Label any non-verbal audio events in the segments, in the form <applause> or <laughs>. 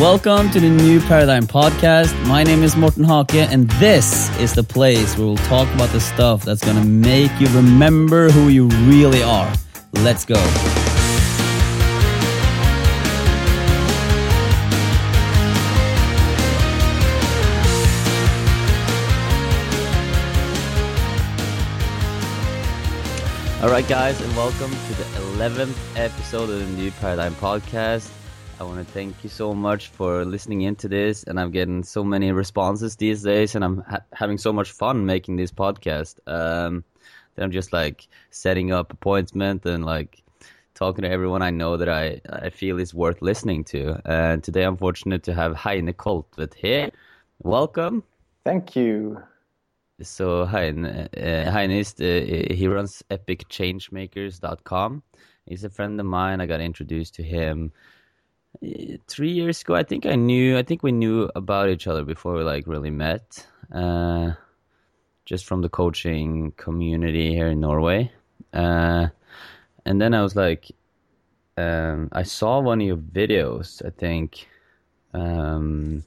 Welcome to the New Paradigm Podcast. My name is Morten Hake, and this is the place where we'll talk about the stuff that's going to make you remember who you really are. Let's go. All right, guys, and welcome to the 11th episode of the New Paradigm Podcast. I want to thank you so much for listening into this, and I'm getting so many responses these days, and I'm ha- having so much fun making this podcast. Um, that I'm just like setting up appointment and like talking to everyone I know that I I feel is worth listening to. And today I'm fortunate to have Heine Kolltveit here. Welcome. Thank you. So Heine, uh, Heine is the, he runs EpicChangemakers.com. He's a friend of mine. I got introduced to him three years ago, I think I knew. I think we knew about each other before we like really met. Uh, just from the coaching community here in Norway. Uh, and then I was like, um, I saw one of your videos. I think, um,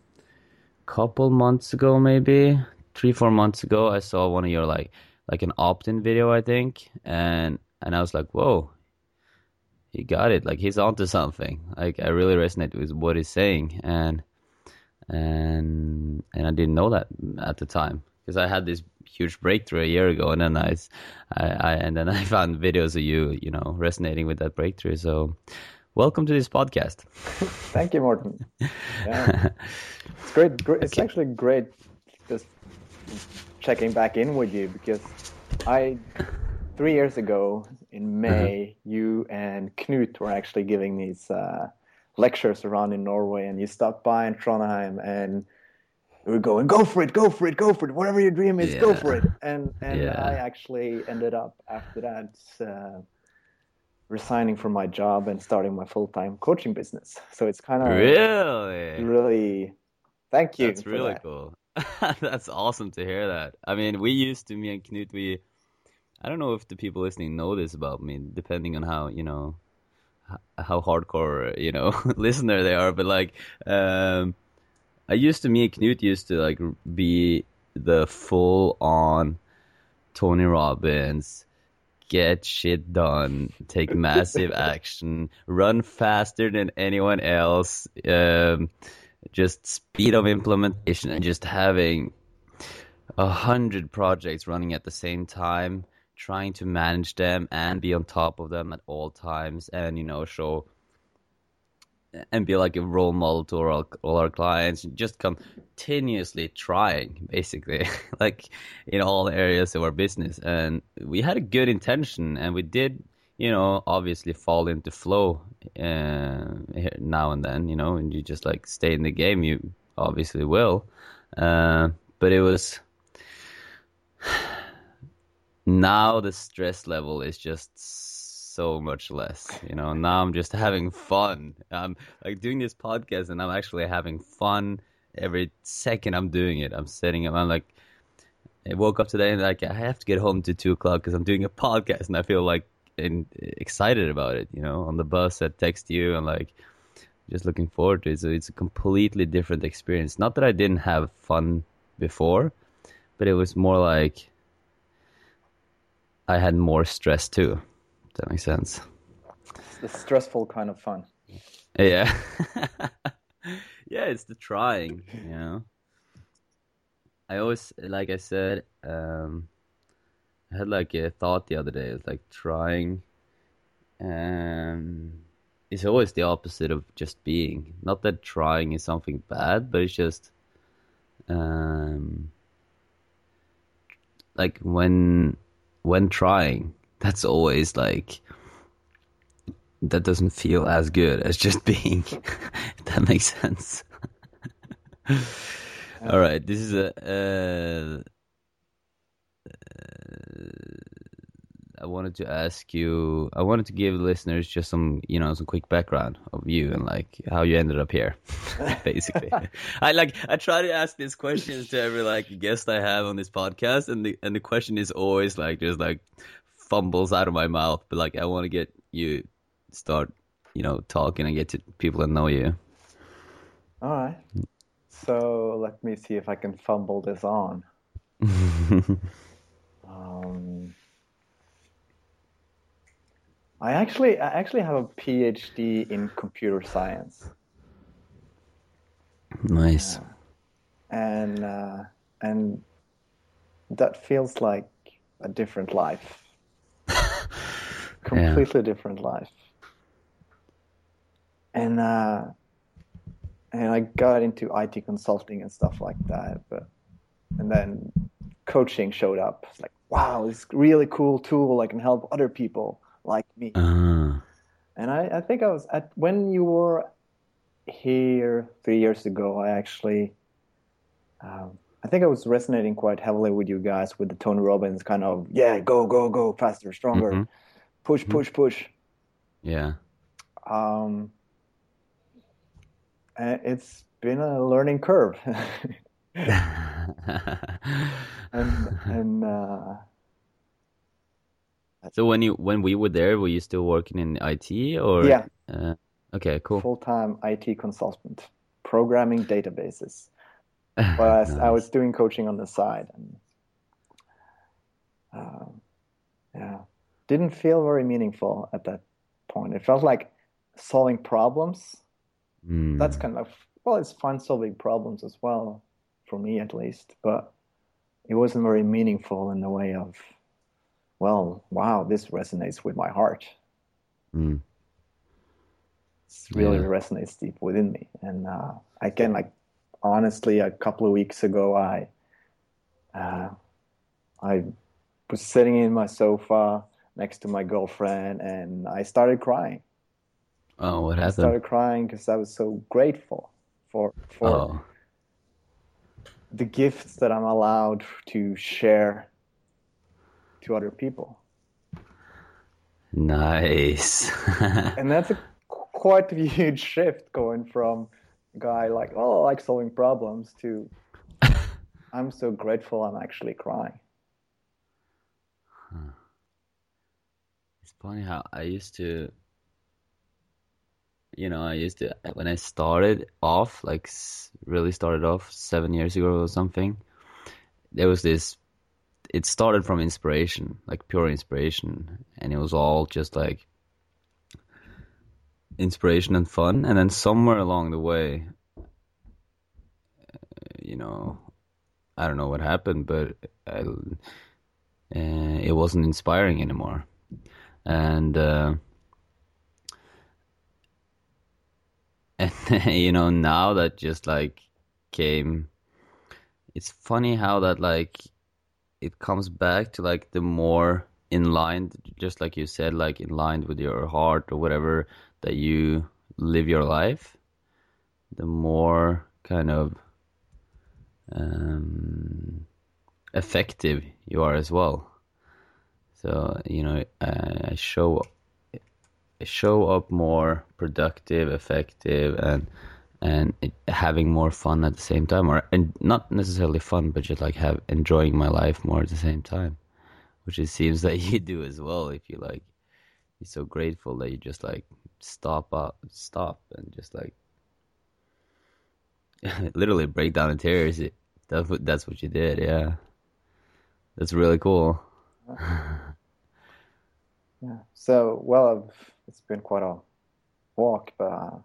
couple months ago, maybe three four months ago. I saw one of your like like an opt-in video, I think, and and I was like, whoa, he got it. Like he's onto something. Like I really resonate with what he's saying, and and and I didn't know that at the time because I had this huge breakthrough a year ago, and then I, I, I, and then <laughs> I found videos of you, you know, resonating with that breakthrough. So, welcome to this podcast. <laughs> Thank you, Morten. <laughs> Yeah. it's great. great it's okay. actually great just checking back in with you because I three years ago in mm-hmm. May, mm-hmm. you and Knut were actually giving these uh, lectures around in Norway, and you stopped by in Trondheim, and we were going, "Go for it, go for it, go for it! Whatever your dream is, yeah. go for it!" And and yeah. I actually ended up after that uh, resigning from my job and starting my full time coaching business. So it's kind of really, really. Thank you. That's really that. cool. <laughs> That's awesome to hear that. I mean, we used to me and Knut we I don't know if the people listening know this about me, depending on how you know how hardcore you know <laughs> listener they are. But like, um, I used to me and Knut used to like be the full on Tony Robbins, get shit done, take <laughs> massive action, run faster than anyone else, um, just speed of implementation, and just having a hundred projects running at the same time trying to manage them and be on top of them at all times and you know show and be like a role model to all, all our clients just continuously trying basically <laughs> like in all areas of our business. And we had a good intention and we did you know obviously fall into flow uh, now and then you know and you just like stay in the game you obviously will. Uh, but it was now the stress level is just so much less you know? Now i'm just having fun. I'm like doing this podcast and i'm actually having fun every second i'm doing it. I'm setting up i'm like i woke up today and like i have to get home to two o'clock because i'm doing a podcast and i feel like in, excited about it you know? On the bus i text you and like just looking forward to it. So it's a completely different experience. Not that i didn't have fun before but it was more like I had more stress too. That makes sense? It's the stressful kind of fun. Yeah. <laughs> yeah, it's the trying, you know. I always, like I said, um, I had like a thought the other day. It's like trying, um, it's always the opposite of just being. Not that trying is something bad, but it's just, um, like when when trying, that's always like that doesn't feel as good as just <laughs> being. that makes sense. <laughs> All right, this is a. Uh, uh, I wanted to ask you. I wanted to give listeners just some, you know, some quick background of you and like how you ended up here, <laughs> basically. <laughs> I like I try to ask these questions to every like guest I have on this podcast, and the and the question is always like just like fumbles out of my mouth. But like I want to get you start, you know, talking and get to people and know you. All right. So let me see if I can fumble this on. <laughs> um, I actually, I actually have a PhD in computer science. nice. and uh, and that feels like a different life, <laughs> completely different life. And uh, and I got into IT consulting and stuff like that, but and then coaching showed up. It's like, wow, this really cool tool. I can help other people like me. Ah, And I, I think I was at when you were here three years ago. I actually, um, I think I was resonating quite heavily with you guys with the Tony Robbins kind of yeah, go go go faster, stronger, Mhm. push push push. yeah. Um, it's been a learning curve, <laughs> <laughs> and and uh, so when you when we were there, were you still working in IT or? yeah, Uh, okay, cool. full time IT consultant, programming databases. <laughs> but I, I was doing coaching on the side, and um, yeah, didn't feel very meaningful at that point. It felt like solving problems. Mm. That's kind of well, it's fun solving problems as well, for me at least. But it wasn't very meaningful in the way of, well, wow, this resonates with my heart. Mm. It's really Yeah. resonates deep within me. And uh, again, like honestly, a couple of weeks ago, I uh, I was sitting in my sofa next to my girlfriend, and I started crying. Oh, what happened? I started crying because I was so grateful for for Oh, the gifts that I'm allowed to share to other people. nice. <laughs> And that's a quite a huge shift going from a guy like, oh, I like solving problems to I'm so grateful I'm actually crying. It's funny how I used to, you know, I used to, when I started off, like really started off seven years ago or something, there was this, it started from inspiration, like pure inspiration, and it was all just like inspiration and fun. And then somewhere along the way, you know, I don't know what happened, but I, uh, it wasn't inspiring anymore. And uh, <laughs> and you know now that just like came, it's funny how that like it comes back to like the more in line, just like you said, like in line with your heart or whatever that you live your life, the more kind of um, effective you are as well. So you know, I show I show up more productive, effective, and and having more fun at the same time, or and not necessarily fun, but just like have enjoying my life more at the same time, which it seems <laughs> that you do as well. If you like, you're so grateful that you just like stop up, stop, and just like <laughs> literally break down in tears. That's what that's what you did, yeah. That's really cool. <laughs> Yeah. So, well, it's been quite a walk, but uh,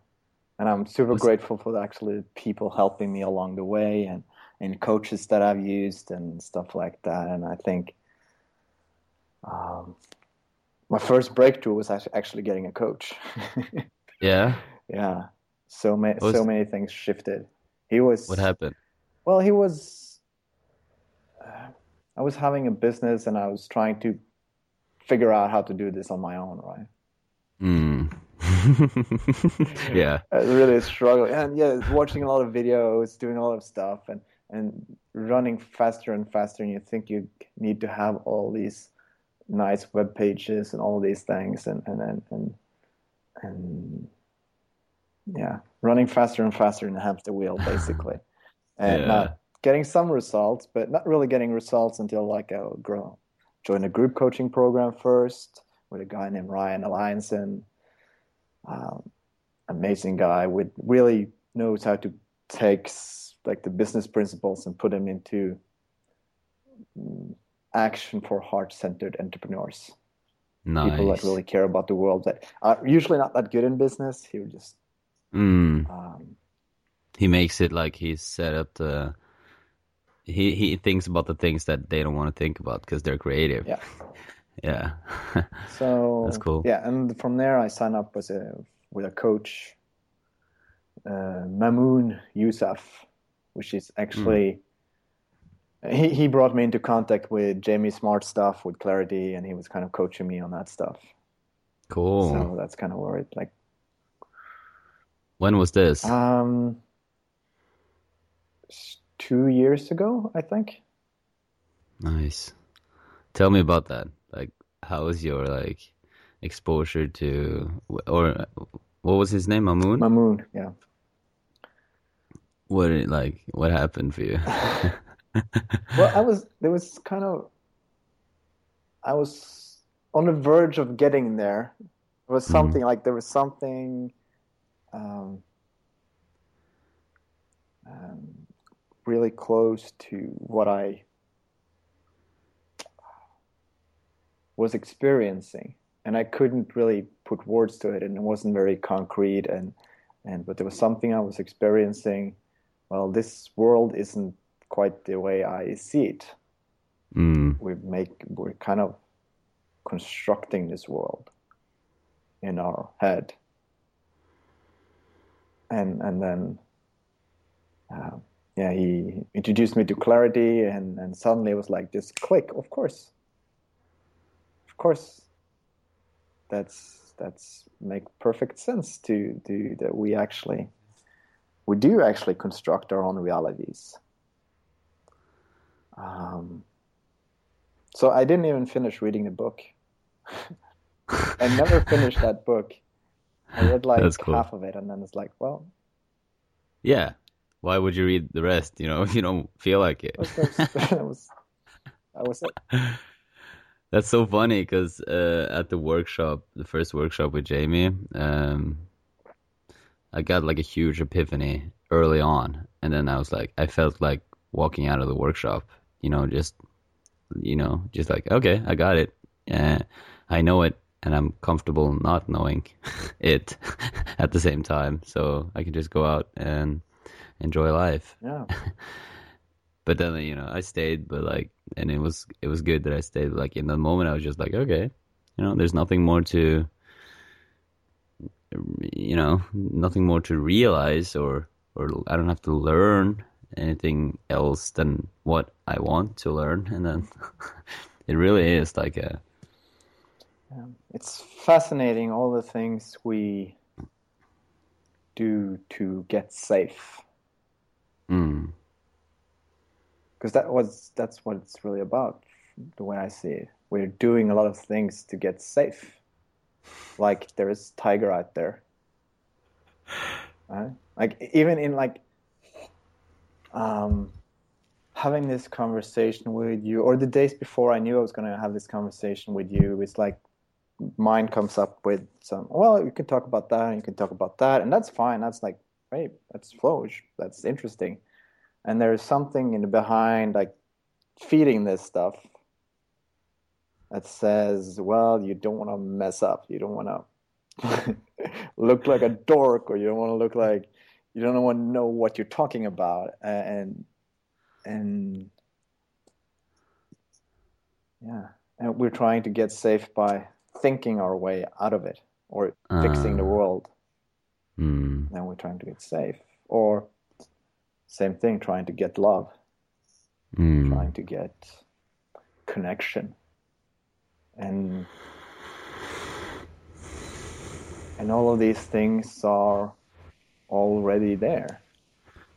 and I'm super grateful for the actually people helping me along the way and and coaches that I've used and stuff like that. And I think um, my first breakthrough was actually getting a coach. <laughs> Yeah. yeah. So many Was- so many things shifted. He was What happened? well, he was. Uh, I was having a business and I was trying to figure out how to do this on my own, right? Mm. <laughs> yeah. I was really struggling, and yeah, watching a lot of videos, doing a lot of stuff, and and running faster and faster. And you think you need to have all these nice web pages and all these things, and and and and, and yeah, running faster and faster in the hamster wheel, basically, <laughs> and Yeah. not getting some results, but not really getting results until like I grow. Join a group coaching program first with a guy named Ryan Eliason. Um, amazing guy with really knows how to take like the business principles and put them into mm, action for heart-centered entrepreneurs. Nice. People that really care about the world that are usually not that good in business. He would just Mm. um, He makes it like he's set up to. He he thinks about the things that they don't want to think about because they're creative. yeah. Yeah. <laughs> So That's cool. Yeah, and from there I signed up as a with a coach, uh, Mamoon Yousaf, which is actually he he brought me into contact with Jamie Smart stuff with Clarity, and he was kind of coaching me on that stuff. cool. So that's kind of where it like when was this? um two years ago, I think. Nice. Tell me about that. How was your like exposure to, or what was his name? Mamoon. Mamoon, yeah. What did- like what happened for you? <laughs> well i was there was kind of i was on the verge of getting there it was something like there was something um, um, really close to what i was experiencing and i couldn't really put words to it and it wasn't very concrete and and but there was something i was experiencing well this world isn't quite the way I see it. mm, We make we're kind of constructing this world in our head, and and then uh, yeah, he introduced me to clarity, and and suddenly it was like this click. Of course, of course, that's that's make perfect sense to do that. We actually we do actually construct our own realities. Um, so I didn't even finish reading the book. <laughs> I never finished that book. I read like cool. half of it, and then it's like, well, yeah. Why would you read the rest? You know, if <laughs> you don't feel like it. was <laughs> was, that was it. That's so funny because uh, at the workshop, the first workshop with Jamie, um, I got like a huge epiphany early on, and then I was like, I felt like walking out of the workshop, you know, just, you know, just like, okay, I got it, uh, I know it, and I'm comfortable not knowing <laughs> it <laughs> at the same time, so I can just go out and enjoy life. Yeah, <laughs> but then you know I stayed, but like, and it was it was good that I stayed. Like in that moment, I was just like, okay, you know, there's nothing more to, you know, nothing more to realize, or or I don't have to learn anything else than what I want to learn, <laughs> and then <laughs> it really is like a it's fascinating all the things we do to get safe, mm, because that was that's what it's really about. The way I see it, we're doing a lot of things to get safe. Like there is tiger out there. Right? Like even in like um, having this conversation with you, or the days before I knew I was going to have this conversation with you, it's like mind comes up with some. Well, you can talk about that, and you can talk about that, and that's fine. That's like, hey, that's flowish. That's interesting. And there's something in the behind, like feeding this stuff that says, well, you don't want to mess up. You don't want to <laughs> look like a dork, or you don't want to look like you don't want to know what you're talking about, and and yeah, and we're trying to get safe by thinking our way out of it or fixing the Ah. world. mm, Then we're trying to get safe, or same thing, trying to get love, mm, trying to get connection, and and all of these things are already there.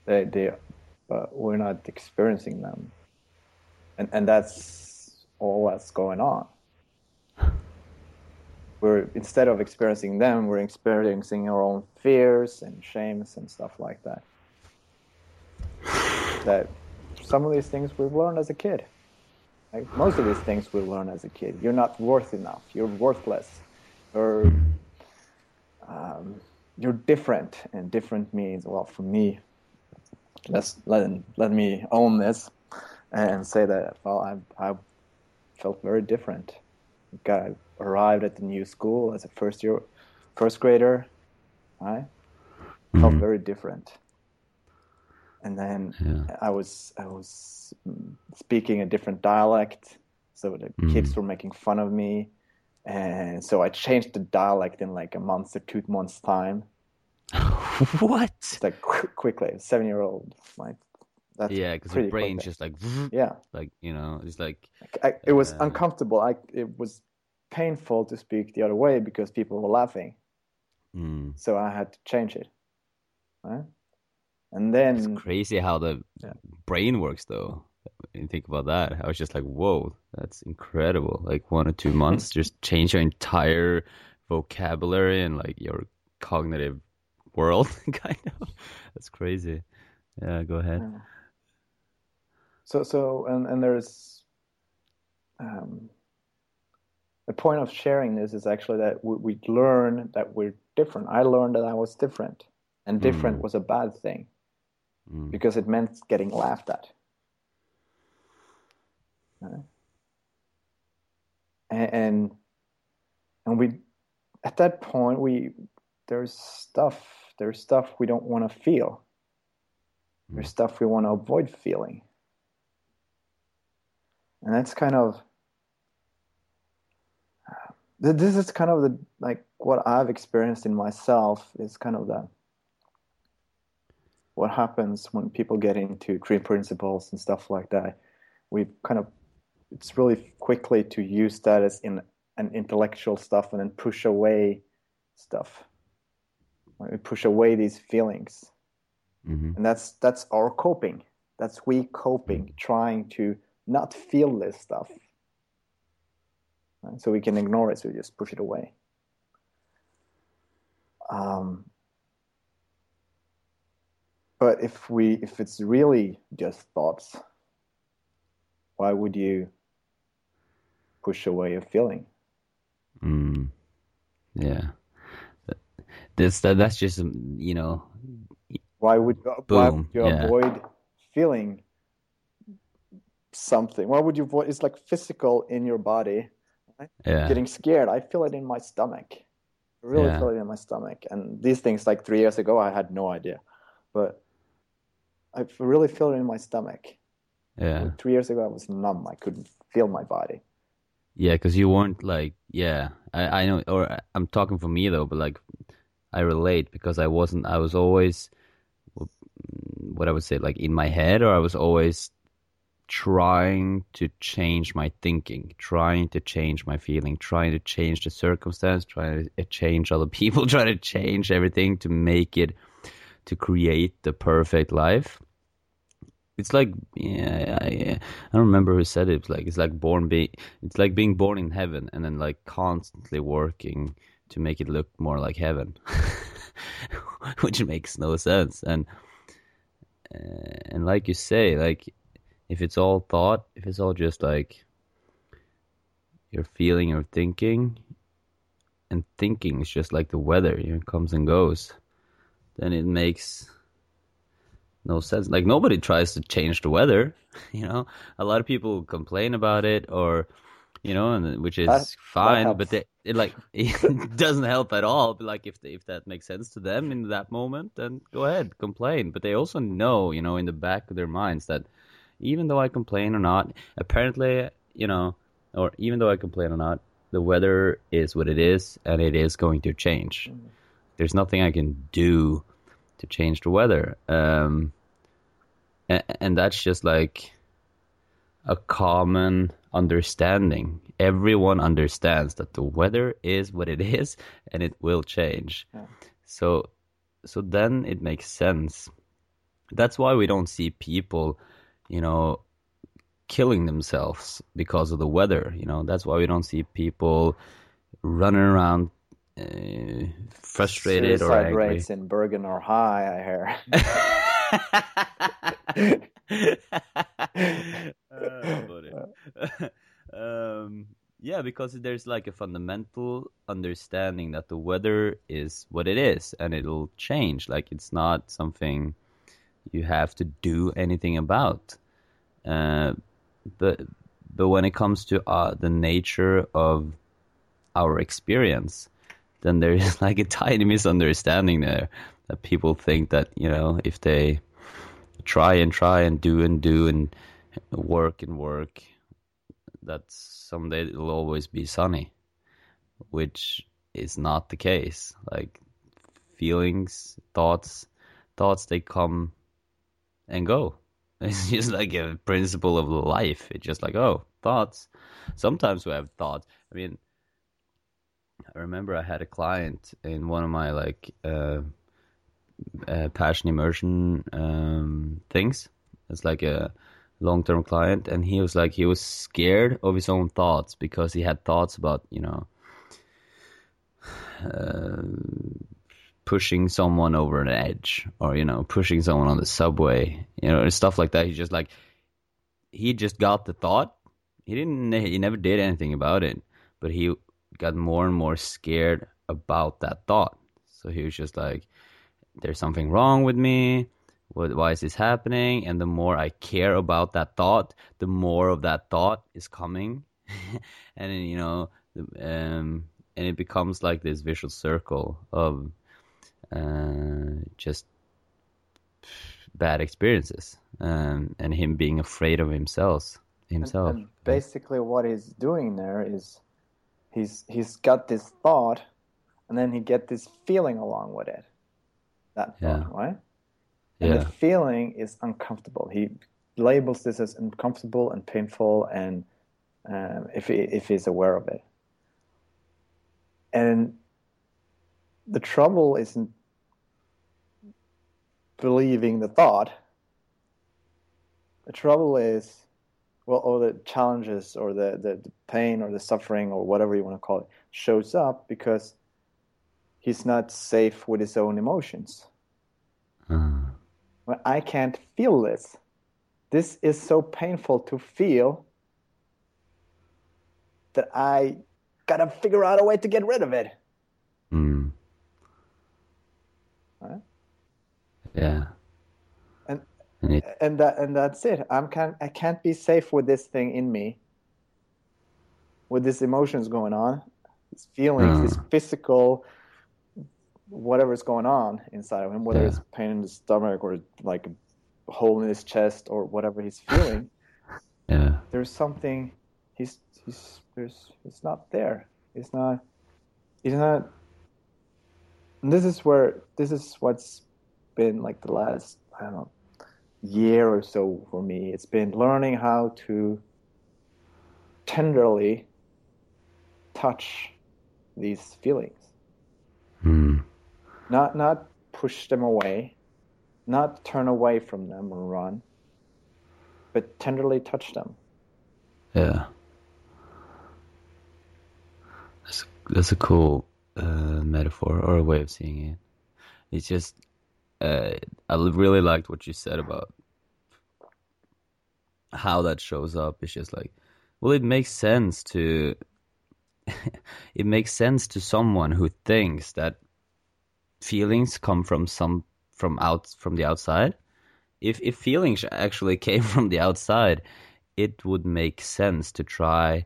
They they but we're not experiencing them, and and that's all that's going on. We're instead of experiencing them, we're experiencing our own fears and shames and stuff like that. That some of these things we've learned as a kid. Like most of these things we learn as a kid. You're not worth enough. You're worthless. Or um, you're different, and different means well for me. Let's let let me own this and say that well I I felt very different. Got arrived at the new school as a first year first grader. I felt Mhm. very different. And then Yeah. I was I was mm, speaking a different dialect, so the kids were making fun of me, and so I changed the dialect in like a month or two months time. <laughs> what? It's like qu- quickly, seven year old, like that's Yeah, because your brain's just like, yeah. <laughs> like you know, it's like I, it was Uh, uncomfortable. I it was painful to speak the other way because people were laughing. mm, So I had to change it. Right? And then it's crazy how the Yeah. brain works, though. You think about that, I was just like, whoa, that's incredible. Like one or two months, just change your entire vocabulary and like your cognitive world, <laughs> kind of. That's crazy. Yeah, go ahead. Yeah. So so and and there's um, the point of sharing this is actually that we, we learn that we're different. I learned that I was different, and different Mm. was a bad thing Mm. because it meant getting laughed at. And, and we at that point we there's stuff there's stuff we don't want to feel. There's stuff we want to avoid feeling. And that's kind of this is kind of the like what I've experienced in myself is kind of the what happens when people get into three principles and stuff like that. We kind of it's really quickly to use that as in an intellectual stuff and then push away stuff. We push away these feelings Mhm. and that's that's our coping that's we coping trying to not feel this stuff Right? so we can ignore it so we just push it away um, but if we if it's really just thoughts why would you push away a feeling Mm. Yeah. That- That's that, that's just um, you know why would why would you yeah. avoid feeling something why would you avoid it's like physical in your body yeah getting scared. I feel it in my stomach. I really Yeah. feel it in my stomach. And these things, like three years ago, I had no idea, but I really feel it in my stomach. yeah Three years ago, I was numb. I couldn't feel my body. yeah because you weren't like yeah I I know or I'm talking for me though but like I relate because I wasn't I was always what I would say like in my head or I was always trying to change my thinking, trying to change my feeling, trying to change the circumstance, trying to eh, change other <laughs> people, trying to change everything to make it to create the perfect life. It's like yeah, I, I don't remember who said it. It's like it's like born being it's like being born in heaven and then like constantly working to make it look more like heaven, <laughs> which makes no sense. And uh, and like you say, like if it's all thought, if it's all just like you're feeling or thinking, and thinking is just like the weather, it comes and goes, then it makes no sense. Like nobody tries to change the weather, <laughs> you know. A lot of people complain about it, or you know, and uh, which is That- that fine, helps. but they, it like <laughs> it doesn't help at all. But like if they, if that makes sense to them in that moment, then go ahead, complain. But they also know, you know, in the back of their minds that even though I complain or not, apparently, you know, or even though I complain or not, the weather is what it is, and it is going to change. Mm-hmm. There's nothing I can do to change the weather, um, and, and that's just like a common understanding. Everyone understands that the weather is what it <laughs> is, and it will change. Yeah. So, so then it makes sense. That's why we don't see people, you know, killing themselves because of the weather. You know, that's why we don't see people running around uh, frustrated or Suicide angry. rates in Bergen are high. I hear. <laughs> <laughs> Uh, <laughs> um, yeah, because there's like a fundamental understanding that the weather is what it is and it'll change. Like it's not something you have to do anything about. Uh, but but when it comes to uh, the nature of our experience, then there is <laughs> like a tiny misunderstanding there that people think that you know if they try and try and do and do and work and work that someday it'll always be sunny which is not the case. Like feelings thoughts thoughts they come and go. <laughs> It's just like a principle of life. It's just like oh thoughts. Sometimes we have thoughts. I mean i remember i had a client in one of my like uh, uh, passion immersion um, things. It's like a long-term client. And he was like he was scared of his own thoughts because he had thoughts about you know <sighs> uh, pushing someone over an edge or you know pushing someone on the subway you know stuff like that. He just like he just got the thought. He didn't he never did anything about it. But he got more and more scared about that thought so he was just like there's something wrong with me what, why is this happening? And the more I care about that thought, the more of that thought is coming, <laughs> and you know, um, and it becomes like this vicious circle of uh, just bad experiences, um, and him being afraid of himself. Himself. And, and basically, what he's doing there is he's he's got this thought, and then he get this feeling along with it. That thought, yeah. right? and yeah. the feeling is uncomfortable. He labels this as uncomfortable and painful, and um, if he, if he's aware of it, and the trouble isn't believing the thought. The trouble is, well, or the challenges, or the, the, the pain, or the suffering, or whatever you want to call it, shows up because he's not safe with his own emotions. Uh-huh. I can't feel this. This is so painful to feel that I gotta figure out a way to get rid of it. Mm. Right? Yeah. And and, that and that's it. I'm can I can't be safe with this thing in me. With these emotions going on, these feelings, uh. this physical whatever's going on inside of him, whether yeah. it's pain in the stomach or like a hole in his chest or whatever he's feeling. yeah. There's something he's he's there's it's not there. It's not It's not and this is where this is what's been like the last I don't know year or so for me. It's been learning how to tenderly touch these feelings. Hmm. Not not push them away, not turn away from them or run, but tenderly touch them. Yeah. That's that's a cool uh, metaphor or a way of seeing it. It's just uh, I really liked what you said about how that shows up. It's just like, well, it makes sense to <laughs> it makes sense to someone who thinks that feelings come from some from out from the outside. If if feelings actually <laughs> came from the outside, it would make sense to try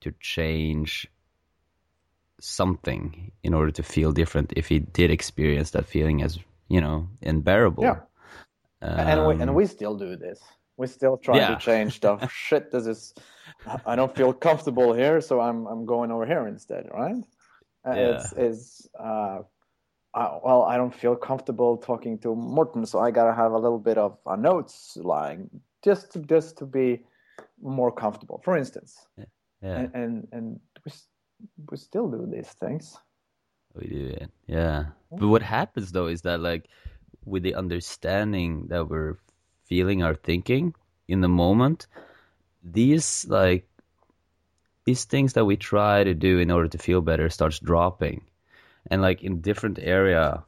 to change something in order to feel different if he did experience that feeling as you know unbearable yeah um, and we and we still do this we still try yeah. to <laughs> change stuff shit this is i don't feel comfortable here so i'm i'm going over here instead right uh, yeah. it's is uh uh, well, I don't feel comfortable talking to Morten, so I gotta have a little bit of uh, notes lying just to, just to be more comfortable. For instance, yeah, yeah. And, and, and we we still do these things. Oh, we do it, yeah. But what happens though is that like with the understanding that we're feeling our thinking in the moment, these like these things that we try to do in order to feel better starts dropping and like in different area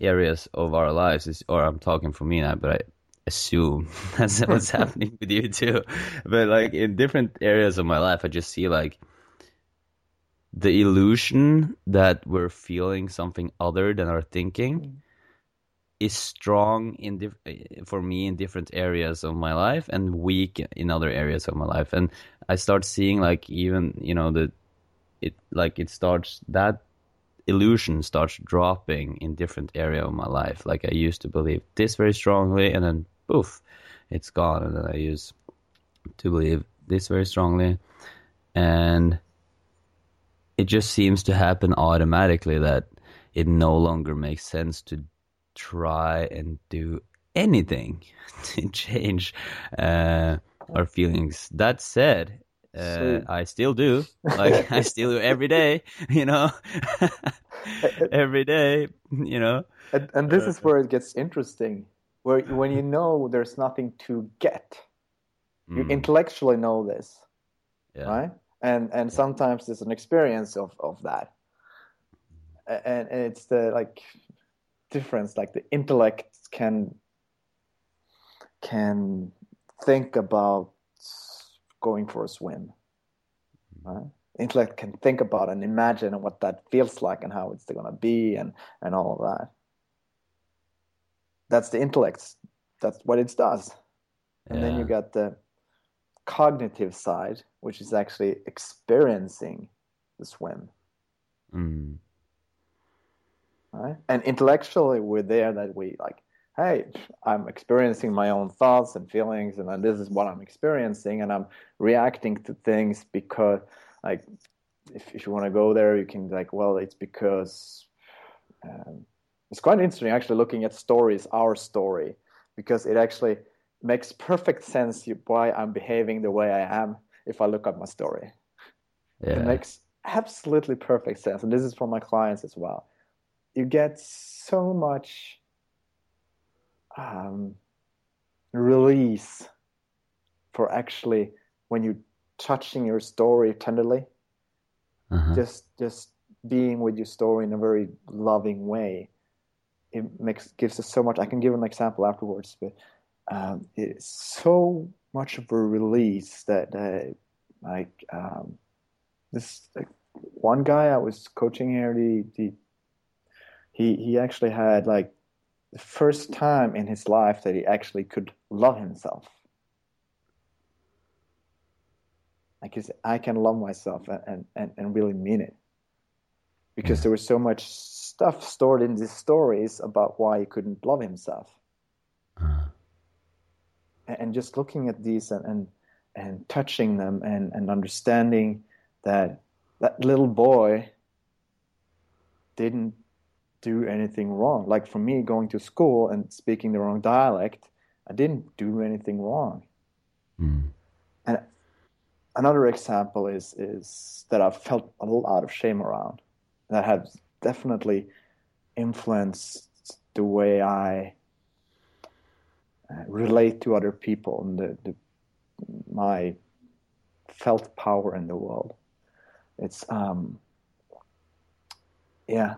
areas of our lives is, or I'm talking for me now, but I assume <laughs> that's what's <laughs> happening with you too. But like in different areas of my life, I just see like the illusion that we're feeling something other than our thinking Mm. is strong in dif- for me in different areas of my life and weak in other areas of my life. And i start seeing like even you know the it like it starts that illusion starts dropping in different area of my life. Like i used to believe this very strongly and then poof it's gone. And then i use to believe this very strongly. And it just seems to happen automatically that it no longer makes sense to try and do anything <laughs> to change uh, our feelings. That said, uh, I still do. Like I still do every day. <laughs> You know, <laughs> every day. You know. And, and this is where it gets interesting, where when you know there's nothing to get, you Mm, intellectually know this, yeah. right? And and sometimes there's an experience of of that, and, and it's the like difference. Like the intellect can can think about going for a swim, right? Intellect can think about and imagine what that feels like and how it's going to be and and all of that. That's the intellect. That's what it does. And then you Yeah. got the cognitive side, which is actually experiencing the swim, Mm, right? And intellectually, we're there that we like, hey, I'm experiencing my own thoughts and feelings, and then this is what I'm experiencing, and I'm reacting to things because, like, if, if you want to go there, you can like, well, it's because um, it's quite interesting actually looking at stories, our story, because it actually makes perfect sense why I'm behaving the way I am if I look at my story. yeah. It makes absolutely perfect sense. And this is for my clients as well. You get so much um, release for actually when you're touching your story tenderly, Uh-huh. just just being with your story in a very loving way. It makes gives us so much. I can give an example afterwards, but um, it's so much of a release that uh, like um, this like, one guy I was coaching here, the, the he he actually had like the first time in his life that he actually could love himself. Like he said, I can love myself and, and, and really mean it. Because there was so much stuff stored in these stories about why he couldn't love himself and, just looking at these and, and and touching them and, and understanding that that little boy didn't do anything wrong. Like for me, going to school and speaking the wrong dialect, I didn't do anything wrong. mm, And another example is is that I've felt a lot of shame around. That has definitely influenced the way I relate to other people and the, the my felt power in the world. It's um yeah.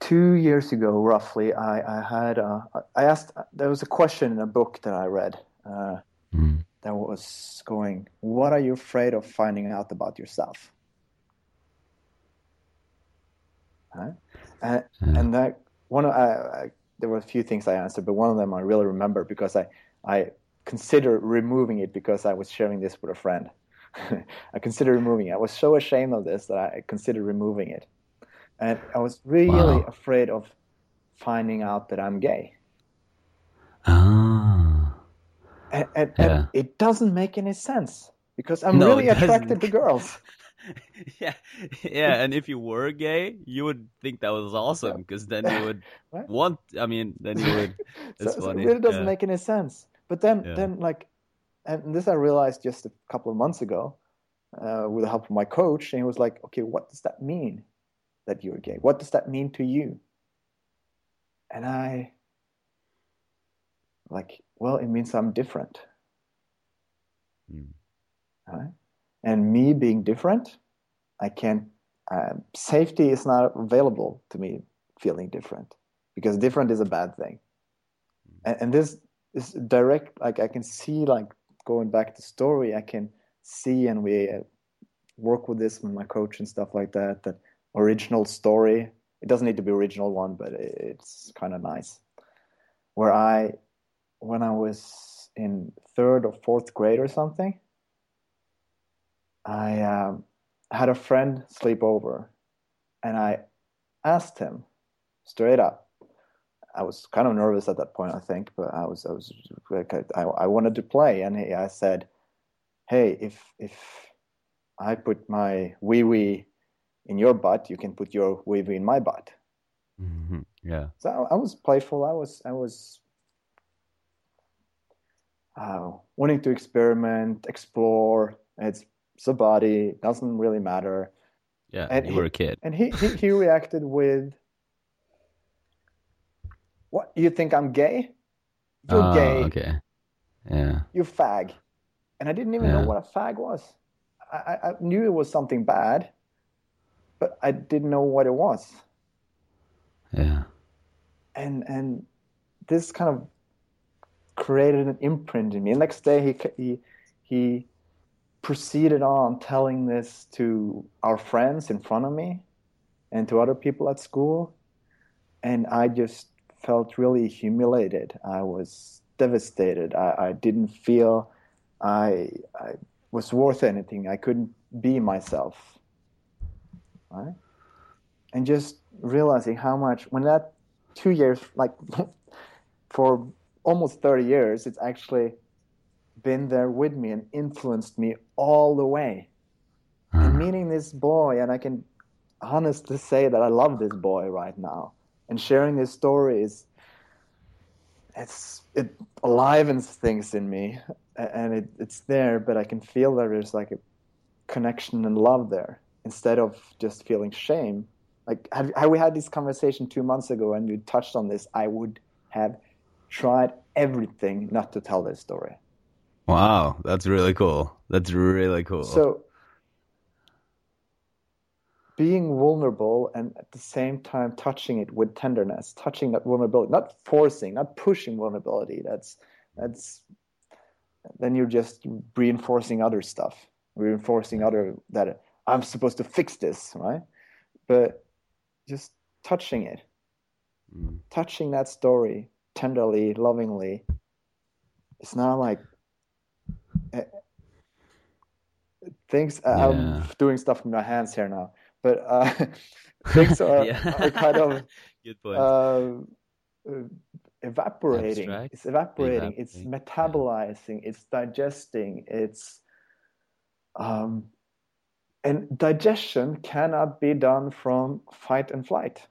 Two years ago, roughly, I, I had a, I asked there was a question in a book that I read. Uh, mm, that was going, What are you afraid of finding out about yourself? Huh? And, Yeah. and that one, of, I, I, there were a few things I answered, but one of them I really remember because I, I considered removing it because I was sharing this with a friend. <laughs> I considered removing it. I was so ashamed of this that I considered removing it. And I was really Wow. afraid of finding out that I'm gay. Ah. And, and, Yeah. and it doesn't make any sense because I'm No, really attracted to girls. <laughs> <laughs> yeah, yeah, and if you were gay, you would think that was awesome because then you would <laughs> want. I mean, then you would. <laughs> so, That's so it really doesn't yeah. make any sense. But then, Yeah. then like, and this I realized just a couple of months ago, uh, with the help of my coach, and he was like, "Okay, what does that mean that you're gay? What does that mean to you?" And I, like, well, it means I'm different, Mm. right? And me being different, I can't. Uh, safety is not available to me feeling different because different is a bad thing. And, and this is direct. Like I can see, like going back to story, I can see, and we uh, work with this with my coach and stuff like that. That original story. It doesn't need to be original one, but it's kind of nice. Where I, when I was in third or fourth grade or something, I um, had a friend sleep over, and I asked him straight up. I was kind of nervous at that point, I think, but I was I was like I, I wanted to play, and he, I said, "Hey, if if I put my wee wee in your butt, you can put your wee wee in my butt." Mm-hmm. Yeah. So I, I, was playful. I was I was uh, wanting to experiment, explore. It's it's a body. Doesn't really matter. Yeah, and you he, were a kid. And he, he, he reacted with, "What? You think I'm gay? You're oh, gay. Okay. Yeah. You fag." And I didn't even yeah. know what a fag was. I, I knew it was something bad, but I didn't know what it was. Yeah. And and this kind of created an imprint in me. And next day he he he proceeded on telling this to our friends in front of me and to other people at school. And I just felt really humiliated. I was devastated. I, I didn't feel I, I was worth anything. I couldn't be myself. Right? And just realizing how much, when that two years, like <laughs> for almost 30 years, it's actually been there with me and influenced me all the way. And uh-huh. meeting this boy, and I can honestly say that I love this boy right now. And sharing his stories, it's it alivens things in me, and it, it's there. But I can feel that there's like a connection and love there instead of just feeling shame. Like had, had we had this conversation two months ago and you touched on this, I would have tried everything not to tell this story. Wow, that's really cool. That's really cool. So being vulnerable and at the same time touching it with tenderness, touching that vulnerability, not forcing, not pushing vulnerability. That's that's then you're just reinforcing other stuff, reinforcing other that I'm supposed to fix this, right? But just touching it, mm. touching that story tenderly, lovingly. It's not like things uh, yeah. I'm doing stuff with my hands here now, but uh, <laughs> things are, <laughs> yeah. are, kind of <laughs> uh, evaporating. Abstract? It's evaporating. It's metabolizing. Yeah. It's digesting. It's um, and digestion cannot be done from fight and flight.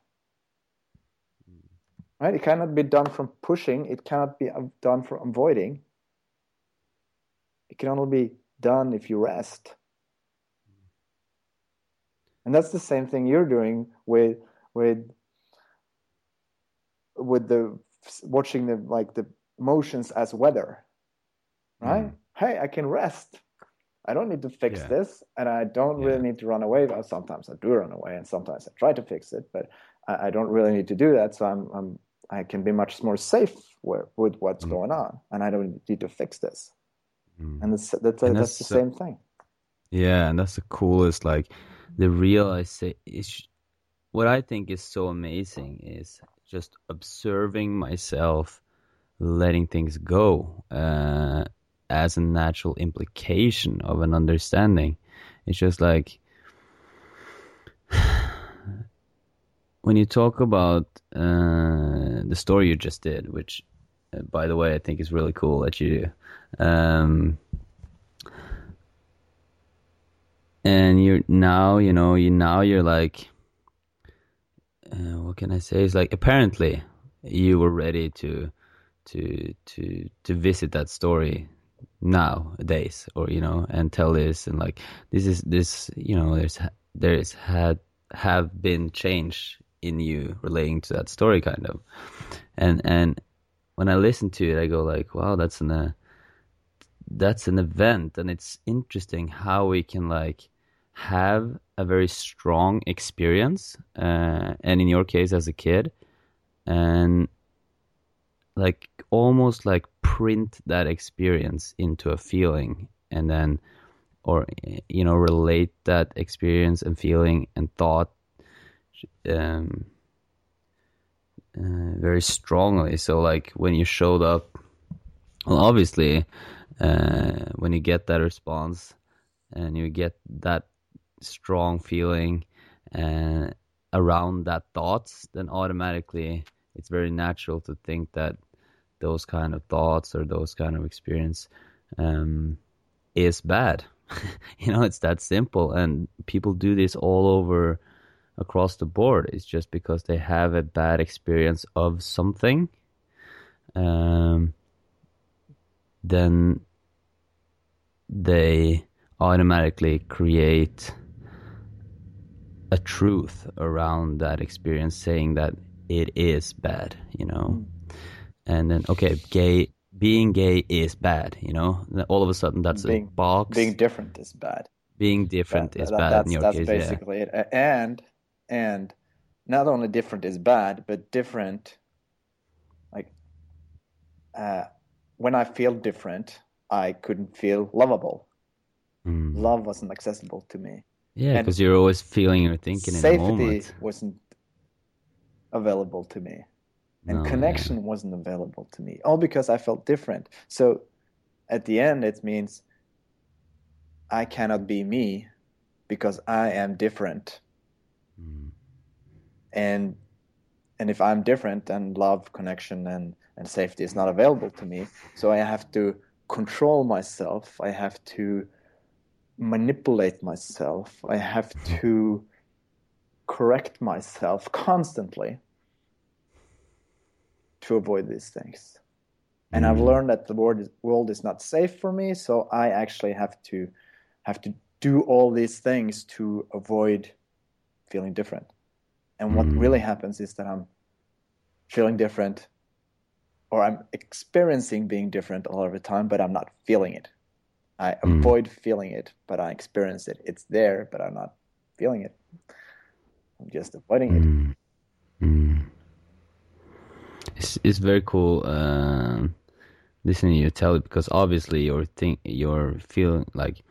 Hmm. Right? It cannot be done from pushing. It cannot be done from avoiding it can only be done if you rest. And that's the same thing you're doing with with with the watching the like the motions as weather. Right? Mm. Hey, I can rest. I don't need to fix yeah. this, and I don't yeah. really need to run away. Well, sometimes I do run away, and sometimes I try to fix it, but I, I don't really need to do that. So I'm, I'm I can be much more safe where, with what's mm. going on, and I don't need to fix this. Mm. And and that's, that's the same thing. Yeah, and that's the coolest. Like the realization. What I think is so amazing is just observing myself letting things go uh, as a natural implication of an understanding. It's just like <sighs> when you talk about uh, the story you just did, which, by the way, I think is really cool that you do. Um, and you're now, you know, you now you're like, uh, what can I say? It's like apparently you were ready to to to to visit that story nowadays, or you know, and tell this and like this is this, you know, there's there's had have been change in you relating to that story, kind of, and and when I listen to it, I go like, wow, that's an uh, that's an event. And it's interesting how we can like have a very strong experience uh, and in your case as a kid and like almost like print that experience into a feeling and then or you know relate that experience and feeling and thought um, uh, very strongly. So like when you showed up, well, obviously, uh, when you get that response and you get that strong feeling uh, around that thoughts, then automatically it's very natural to think that those kind of thoughts or those kind of experience um, is bad. <laughs> you know, it's that simple, and people do this all over across the board. It's just because they have a bad experience of something, um, then they automatically create a truth around that experience, saying that it is bad. You know, mm. and then okay, gay being gay is bad. You know, all of a sudden that's being, a box. Being different is bad. Being different that, is that, bad. That's, in your that's case, basically yeah. it. And and not only different is bad, but different. Like uh, when I feel different, I couldn't feel lovable. Mm. Love wasn't accessible to me. Yeah, because you're always feeling or thinking in safety wasn't available to me and No, connection wasn't available to me all because i felt different so at the end it means i cannot be me because i am different Mm. and and if i'm different then love connection and and safety is not available to me so i have to control myself i have to manipulate myself i have to correct myself constantly to avoid these things and i've Mm. learned that the world is, world is not safe for me so i actually have to have to do all these things to avoid feeling different and what Mm. really happens is that i'm feeling different or i'm experiencing being different all of the time but i'm not feeling it i Mm. avoid feeling it but i experience it it's there but i'm not feeling it i'm just avoiding it Mm. Mm. It's it's very cool um, listening to you tell it because obviously your think your feeling like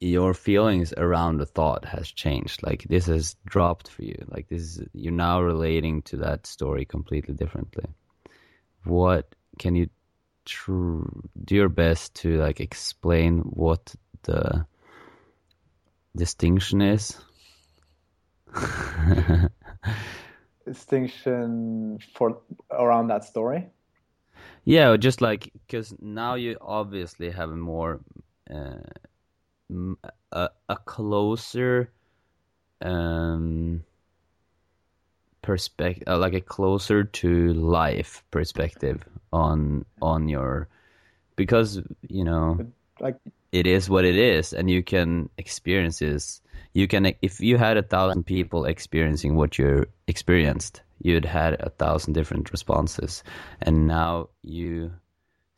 your feelings around the thought has changed. Like this has dropped for you. Like this is you're now relating to that story completely differently. What can you tr- do your best to like explain what the distinction is? <laughs> distinction for around that story Yeah, just like because now you obviously have a more uh, a, a closer um perspective, uh, like a closer to life perspective on on your because you know like it is what it is and you can experience this. You can if you had a thousand people experiencing what you experienced you'd had a thousand different responses. And now you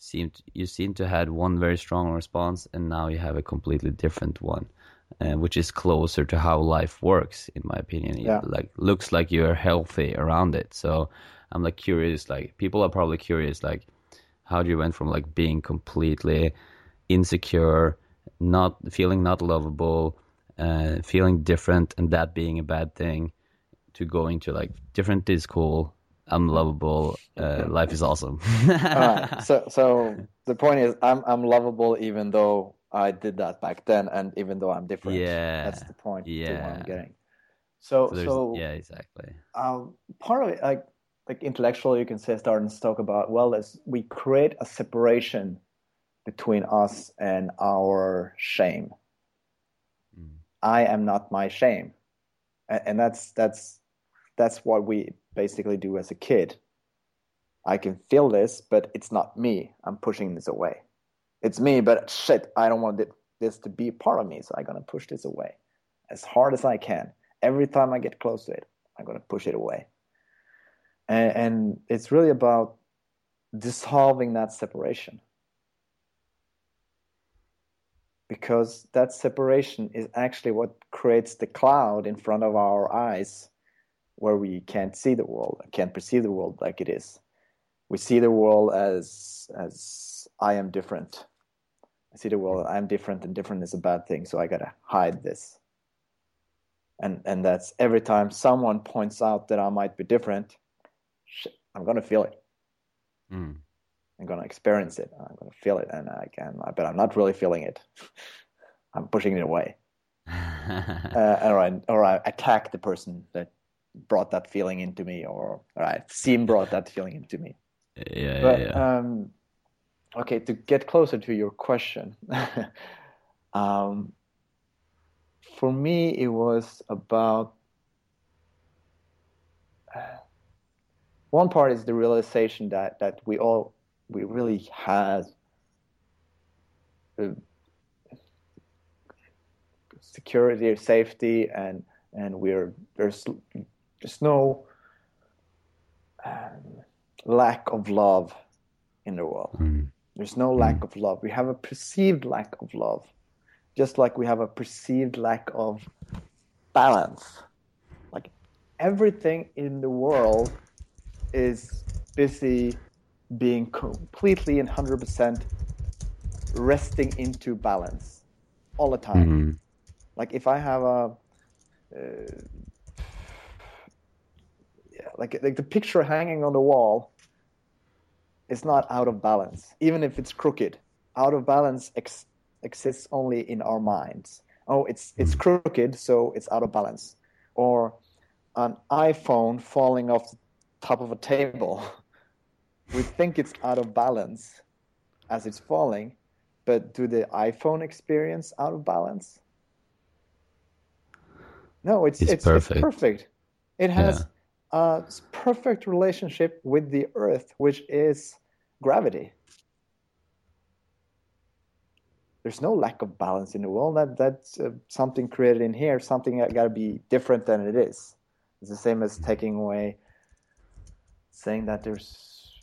seem to, you seem to had one very strong response and now you have a completely different one uh, which is closer to how life works in my opinion It, Yeah. like looks like you're healthy around it so i'm like curious like people are probably curious like how do you went from like being completely insecure, not feeling not lovable, uh, feeling different, and that being a bad thing, to going to like different is cool. I'm lovable. Uh, life is awesome. Alright, <laughs> so so the point is i'm i'm lovable even though i did that back then and even though i'm different Yeah, that's the point to what yeah. i'm getting so So so yeah, exactly. um, part of it like like intellectually you can say start and talk about well as we create a separation between us and our shame Mm. i am not my shame and, and that's that's that's what we basically do as a kid. I can feel this but it's not me. I'm pushing this away. It's me but shit i don't want this to be part of me so i'm to push this away. As hard as i can. Every time i get close to it i'm to push it away. And, and it's really about dissolving that separation. Because that separation is actually what creates the cloud in front of our eyes where we can't see the world can't perceive the world like it is we see the world as as i am different I see the world. I'm different, and different is a bad thing. So I gotta hide this. And and that's every time someone points out that I might be different, shit, I'm gonna feel it. Mm. I'm gonna experience it. I'm gonna feel it, and I can. But I'm not really feeling it. <laughs> I'm pushing it away, <laughs> uh, or I or I attack the person that brought that feeling into me, or right, seem brought that feeling into me. Yeah, But yeah, yeah. um, okay, to get closer to your question, <laughs> um, for me it was about one part is the realization that that we all we really had uh, security or safety and and we're there's there's no um, lack of love in the world. Mm. there's no lack of love. We have a perceived lack of love just like we have a perceived lack of balance. Like everything in the world is busy being completely and 100% resting into balance all the time. Mhm. like if I have a uh, like like the picture hanging on the wall is not out of balance, even if it's crooked. Out of balance ex- exists only in our minds. Oh, it's hmm. it's crooked, so it's out of balance. Or an iPhone falling off the top of a table. <laughs> We think it's out of balance as it's falling, but do the iPhone experience out of balance? No, it's It's it's, perfect. it's perfect. It has a perfect relationship with the earth, which is gravity. There's no lack of balance in the world. That that's uh, something created in here, something that got to be different than it is. It's the same as taking away, saying that there's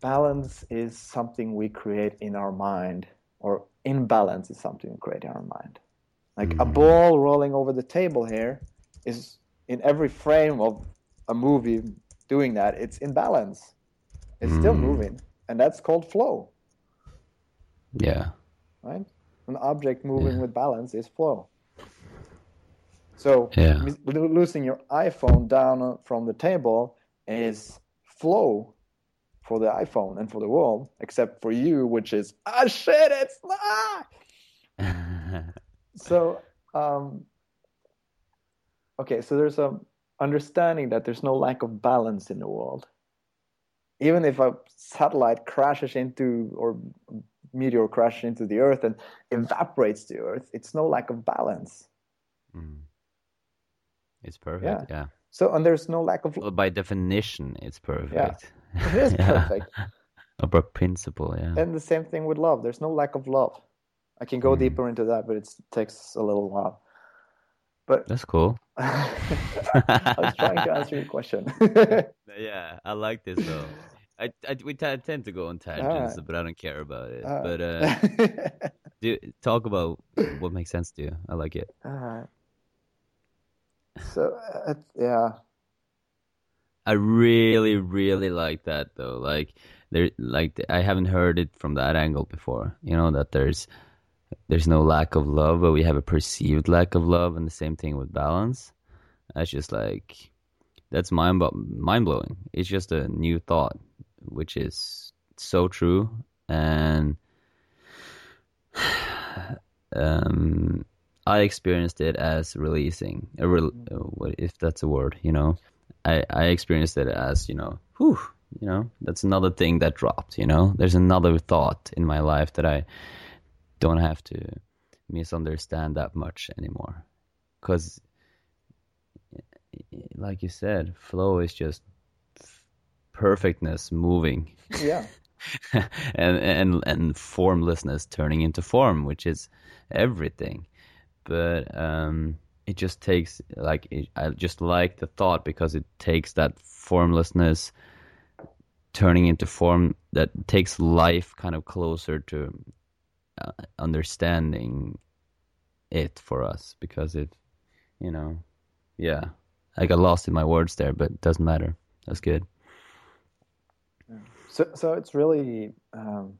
balance is something we create in our mind, or imbalance is something we create in our mind. Like a Mhm. ball rolling over the table here is in every frame of a movie doing that, it's in balance. It's still Mm. moving, and that's called flow, Yeah. right? An object moving Yeah. with balance is flow. So Yeah. losing your iPhone down uh, from the table is flow for the iPhone and for the world, except for you, which is ah shit, it's not. <laughs> So, um, okay, so there's a understanding that there's no lack of balance in the world. Even if a satellite crashes into or meteor crashes into the Earth and evaporates the Earth, it's no lack of balance. Mm. It's perfect. Yeah. So, and there's no lack of Well, by definition, it's perfect. Yeah. it is perfect. <laughs> Or by principle, yeah. And the same thing with love. There's no lack of love. I can go Mhm. deeper into that, but it takes a little while. But That's cool. I was trying to answer your question. yeah, I like this though. I, I we t- tend to go on tangents, but I don't care about it. But uh, <laughs> do talk about what makes sense to you. I like it. So uh, yeah, I really, really like that though. Like there, like I haven't heard it from that angle before. You know that there's there's no lack of love, but we have a perceived lack of love, and the same thing with balance. That's just like that's mind mind blowing. It's just a new thought, which is so true, and <sighs> um, I experienced it as releasing, a uh, if that's a word, you know. I, I experienced it as, you know, whew, you know, that's another thing that dropped, you know. There's another thought in my life that I don't have to misunderstand that much anymore. Because, like you said, flow is just perfectness moving yeah, <laughs> <laughs> and and and formlessness turning into form, which is everything. But um, it just takes like it, I just like the thought because it takes that formlessness turning into form that takes life kind of closer to understanding it for us because it, you know, yeah. I got lost in my words there, but it doesn't matter. That's good. so so it's really um,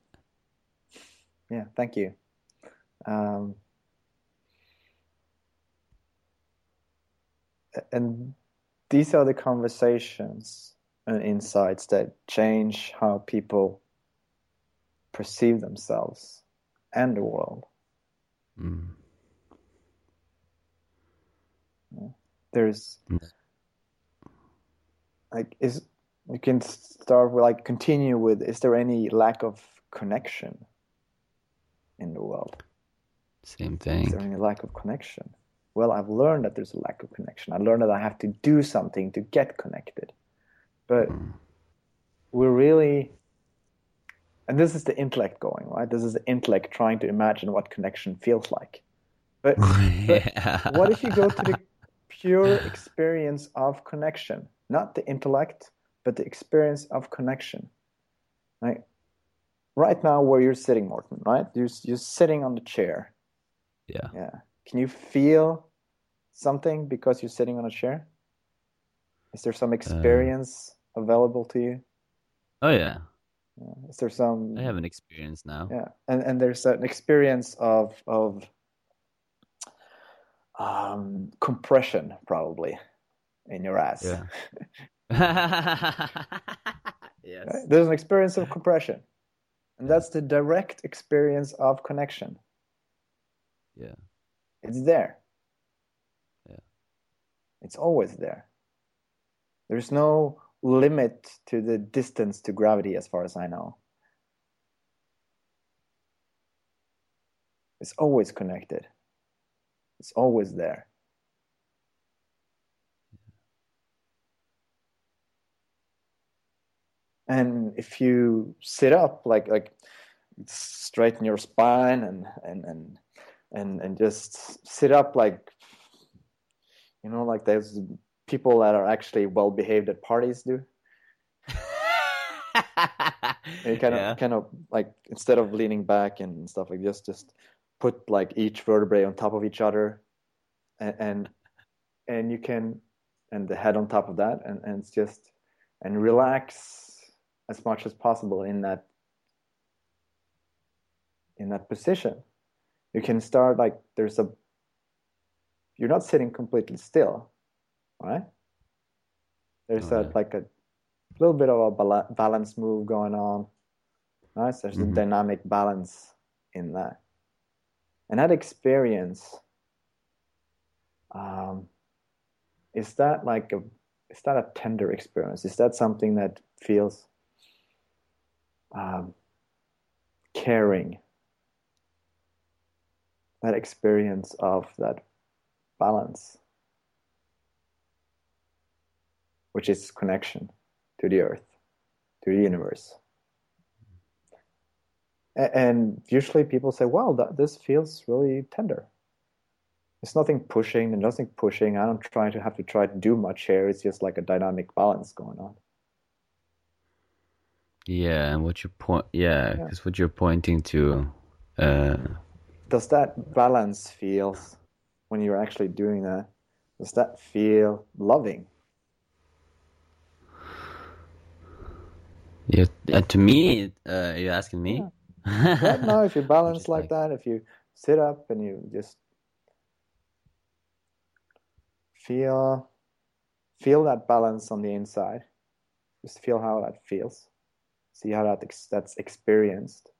yeah, thank you. Um, and these are the conversations and insights that change how people perceive themselves and the world. Mm. There's Mm. like is you can start with like continue with is there any lack of connection in the world? Same thing. Is there any lack of connection? Well, I've learned that there's a lack of connection. I learned that I have to do something to get connected. But Mm. we're really, and this is the intellect going, right? This is the intellect trying to imagine what connection feels like. But, but <laughs> what if you go to the pure experience of connection? Not the intellect, but the experience of connection. Right? Right now, where you're sitting, Morten right? You're, you're sitting on the chair. Yeah. Yeah. Can you feel something because you're sitting on a chair? Is there some uh. experience available to you? Oh yeah. Yeah. Is there some I have an experience now. yeah, and and there's an experience of of um, compression probably in your ass. Yeah. <laughs> yes. Right? There's an experience of compression, and that's the direct experience of connection. Yeah. It's there. Yeah. It's always there. There's no limit to the distance to gravity, as far as I know. It's always connected. It's always there. And if you sit up, like like straighten your spine and and and and and just sit up like you know like there's people that are actually well behaved at parties do? And <laughs> you kind of yeah. kind of like instead of leaning back and stuff like this just put like each vertebrae on top of each other and and, and you can and the head on top of that and, and it's just and relax as much as possible in that in that position. You can start like there's a you're not sitting completely still right? There's Oh, a yeah. like a little bit of a bala- balance move going on. Right? There's Mhm. a dynamic balance in that. And that experience um, is that like a is that a tender experience? Is that something that feels um, caring? That experience of that balance which is connection to the earth to the universe. And usually people say well that, this feels really tender. It's nothing pushing and nothing pushing. I don't try to have to try to do much here. It's just like a dynamic balance going on. Yeah, and what you point, yeah, Yeah. because what you're pointing to, uh, does that balance feel when you're actually doing that does that feel loving yeah, uh, to me, uh, you're asking me? right now if you <laughs> balance Just like, that if you sit up and you just feel feel that balance on the inside. Just feel how that feels. See how that ex- that's experienced.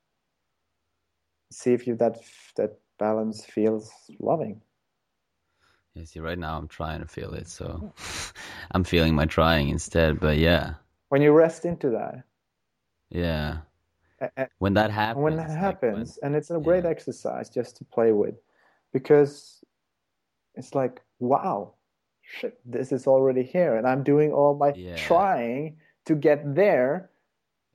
See if you that that balance feels loving. Yeah, see, right now I'm trying to feel it, so <laughs> I'm feeling my trying instead. But yeah, when you rest into that yeah, a- a- when that happens, And when that like, happens, when- and it's a great yeah. exercise just to play with, because it's like, wow, shit, this is already here, and I'm doing all my Yeah. trying to get there.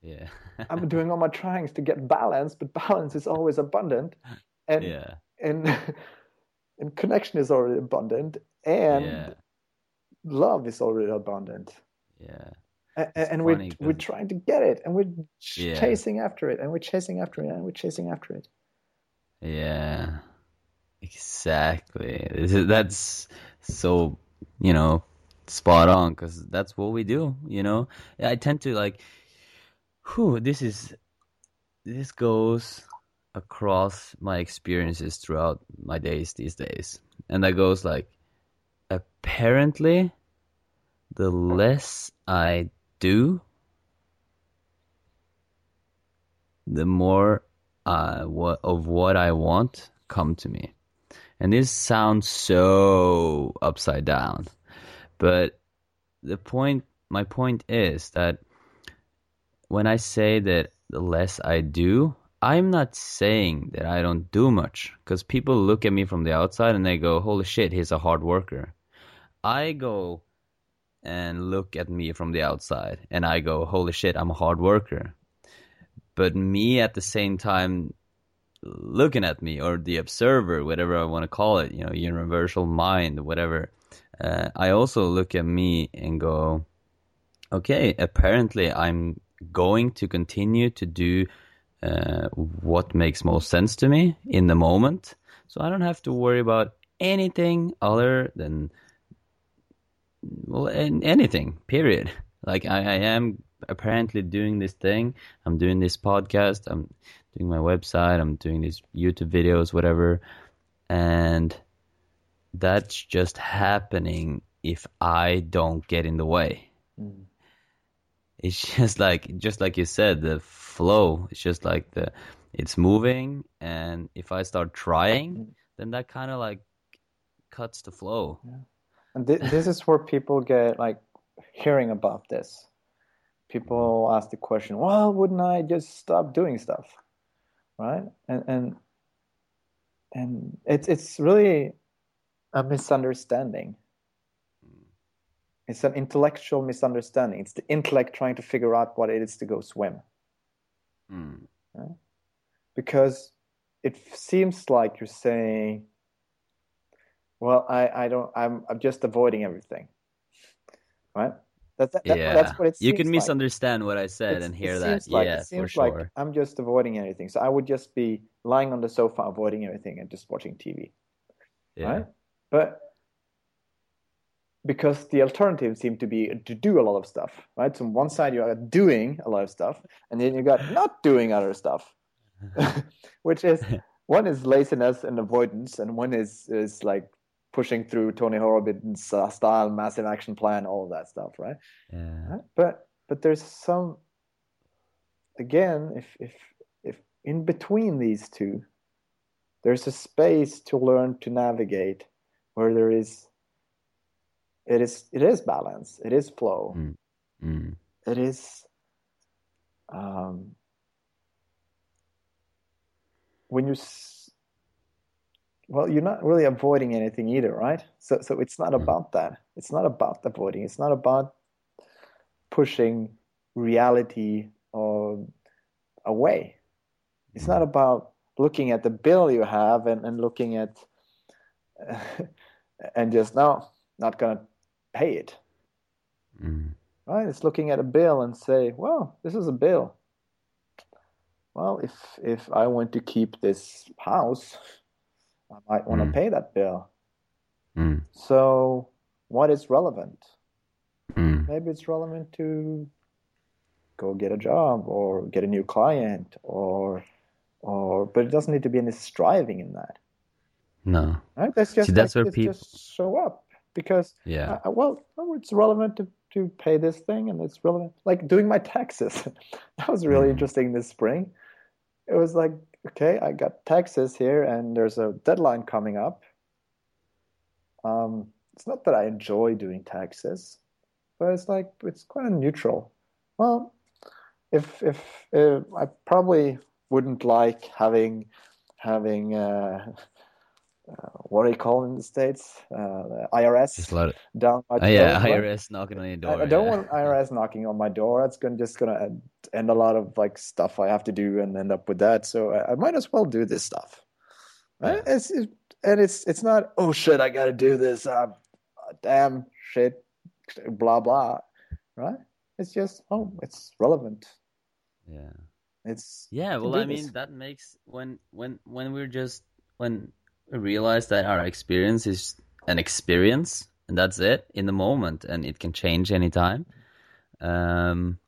yeah, <laughs> I'm doing all my tryings to get balance, but balance is always abundant, and yeah, and <laughs> and connection is already abundant, and yeah, love is already abundant. yeah, And, It's and we're we're trying to get it, and we're Yeah. chasing after it, and we're chasing after it, and we're chasing after it. yeah, exactly. Is- That's so, you know, spot on because that's what we do. You know, I tend to like, whew, this is, this goes across my experiences throughout my days these days. And that goes like apparently the less I do, the more uh, what, of what I want come to me. And this sounds so upside down, but the point, my point is that when I say that the less I do, I'm not saying that I don't do much because people look at me from the outside and they go, holy shit, he's a hard worker. I go and look at me from the outside and I go, holy shit, I'm a hard worker. But me at the same time looking at me or the observer, whatever I want to call it, you know, universal mind, whatever, uh, I also look at me and go, okay, apparently I'm going to continue to do uh, what makes most sense to me in the moment. So I don't have to worry about anything other than well anything period. <laughs> Like I, I am apparently doing this thing. I'm doing this podcast. I'm doing my website. I'm doing these youtube videos whatever. And that's just happening if i don't get in the way. Mm. it's <laughs> just like just like you said the flow. It's just like the it's moving. And if i start trying mm. then that kind of like cuts the flow. Yeah. And th- this is where people get like hearing about this. People ask the question, "Well, wouldn't I just stop doing stuff?" Right? And and and it's it's really a misunderstanding. It's an intellectual misunderstanding. It's the intellect trying to figure out what it is to go swim. Mm. Right? Because it seems like you're saying well, I, I don't. I'm I'm just avoiding everything. Right. That, that, yeah. That's what it You can misunderstand like. what I said it's, and hear that. Like, yeah, for sure. Like I'm just avoiding anything. So I would just be lying on the sofa, avoiding everything, and just watching TV. Yeah. Right. But because the alternative seemed to be to do a lot of stuff, right? So on one side you are doing a lot of stuff, and then you got not doing other stuff, <laughs> which is <laughs> one is laziness and avoidance, and one is is like pushing through Tony Robbins's uh, style, massive action plan, all of that stuff, right? Yeah. But but there's some again, if if if in between these two, there's a space to learn to navigate where there is it is it is balance, it is flow, mm. Mm. it is um, when you well you're not really avoiding anything either right? So so it's not hmm. about that. It's not about avoiding. It's not about pushing reality or away. It's not about looking at the bill you have and, and looking at uh, <laughs> and just no not gonna pay it. Mm. right? It's looking at a bill and say well this is a bill. Well if if i want to keep this house I might want mm. to pay that bill. Mm. So, what is relevant? Mm. Maybe it's relevant to go get a job or get a new client or or but it doesn't need to be any striving in that. No. Right? That's just See, that's like, where people just show up because yeah. Uh, well, it's relevant to to pay this thing and it's relevant like doing my taxes. <laughs> that was really mm. interesting this spring. It was like okay, I got taxes here and there's a deadline coming up. Um, it's not that I enjoy doing taxes, but it's like it's kind of neutral. Well, if if, if I probably wouldn't like having having uh, uh, what do you call in the states? Uh, IRS just let it... down my door. Yeah, IRS knocking on your door. I, I don't yeah. want IRS knocking on my door. That's gonna just gonna end, end, a lot of like stuff I have to do and end up with that. So I, I might as well do this stuff. Right? Yeah. It's it, and it's it's not oh shit I got to do this. Uh, damn shit, blah blah. Right? It's just oh it's relevant. Yeah. It's yeah. Well, I mean that makes when when when we're just when realize that our experience is an experience and that's it in the moment and it can change anytime um,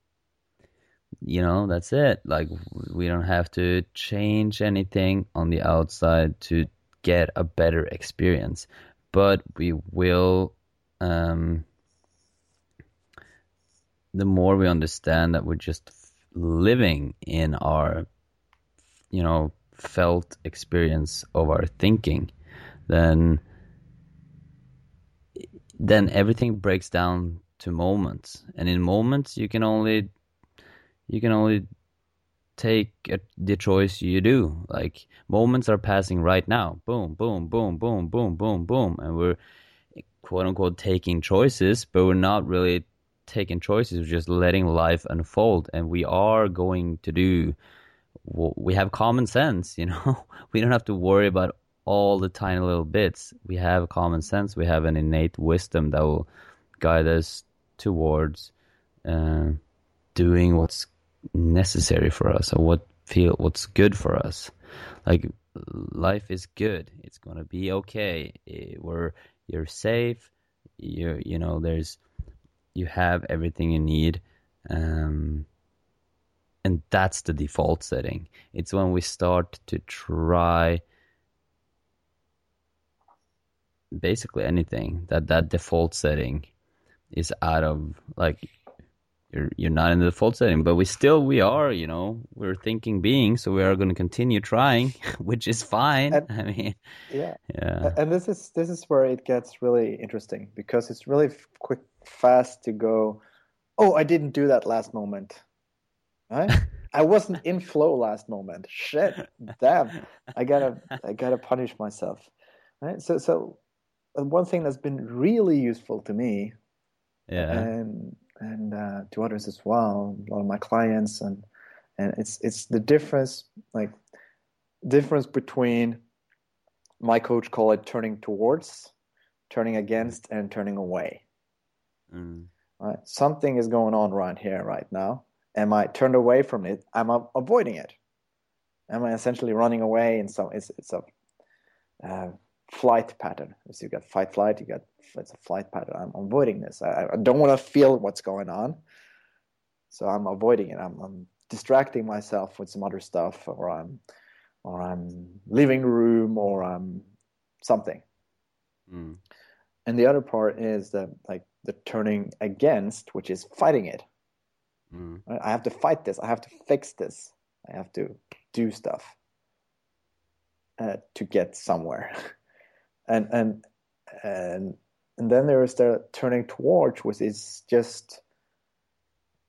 you know, that's it. Like we don't have to change anything on the outside to get a better experience, but we will. Um, the more we understand that we're just living in our, you know, felt experience of our thinking, then then everything breaks down to moments, and in moments you can only you can only take a, the choice you do. Like moments are passing right now, boom, boom, boom, boom, boom, boom, boom, and we're quote unquote taking choices, but we're not really taking choices. We're just letting life unfold, and we are going to do. We have common sense, you know. <laughs> We don't have to worry about all the tiny little bits. We have common sense. We have an innate wisdom that will guide us towards uh, doing what's necessary for us or what feel what's good for us. Like life is good. It's gonna be okay. We're you're safe. You you know there's you have everything you need. Um, and that's the default setting. It's when we start to try basically anything that that default setting is out of like you're you're not in the default setting. But we still we are you know we're thinking beings so we are going to continue trying <laughs> which is fine. And, <laughs> i mean yeah. yeah. And this is this is where it gets really interesting because it's really quick fast to go oh i didn't do that last moment right? <laughs> I wasn't in flow last moment. Shit. Damn. I gotta i gotta punish myself. Right? So so one thing that's been really useful to me yeah. and and uh, to others as well a lot of my clients and and it's it's the difference like difference between my coach call it turning towards turning against and turning away. Mm. right? Something is going on right here right now am i turned away from it I'm i avoiding it am i essentially running away in some it's, it's a uh, flight pattern. So you've got fight, flight. You got it's a flight pattern. I'm avoiding this. I, I don't want to feel what's going on, so I'm avoiding it. I'm, I'm, distracting myself with some other stuff, or I'm or I'm leaving the room, or I'm something. Mm. And the other part is the like the turning against, which is fighting it. Mm. I have to fight this. I have to fix this. I have to do stuff uh, to get somewhere. <laughs> and and and and then there is the turning towards, which is just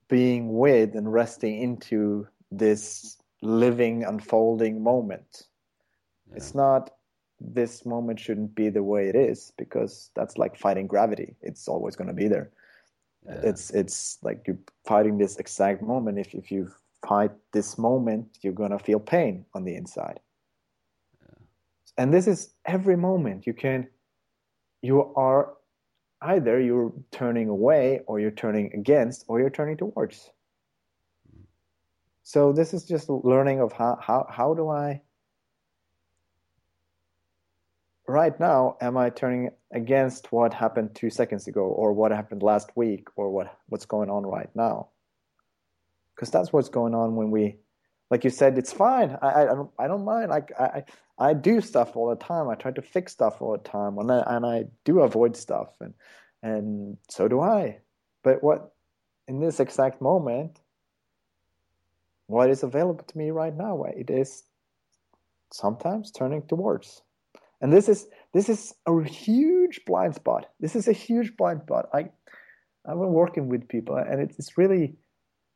being with and resting into this living, unfolding moment. Yeah. It's not this moment shouldn't be the way it is because that's like fighting gravity. It's always going to be there. Yeah. It's it's like you're fighting this exact moment. If if you fight this moment, you're gonna feel pain on the inside. And this is every moment. You can you are either you're turning away or you're turning against or you're turning towards. Mm. So this is just learning of how how, how do i right now am i turning against what happened two seconds ago or what happened last week or what what's going on right now because that's what's going on when we like you said it's fine i i, I don't i don't mind like i I do stuff all the time. I try to fix stuff all the time, and I, and I do avoid stuff, and and so do I. But what in this exact moment, what is available to me right now? It is sometimes turning towards, and this is this is a huge blind spot. This is a huge blind spot. I I've been working with people, and it's really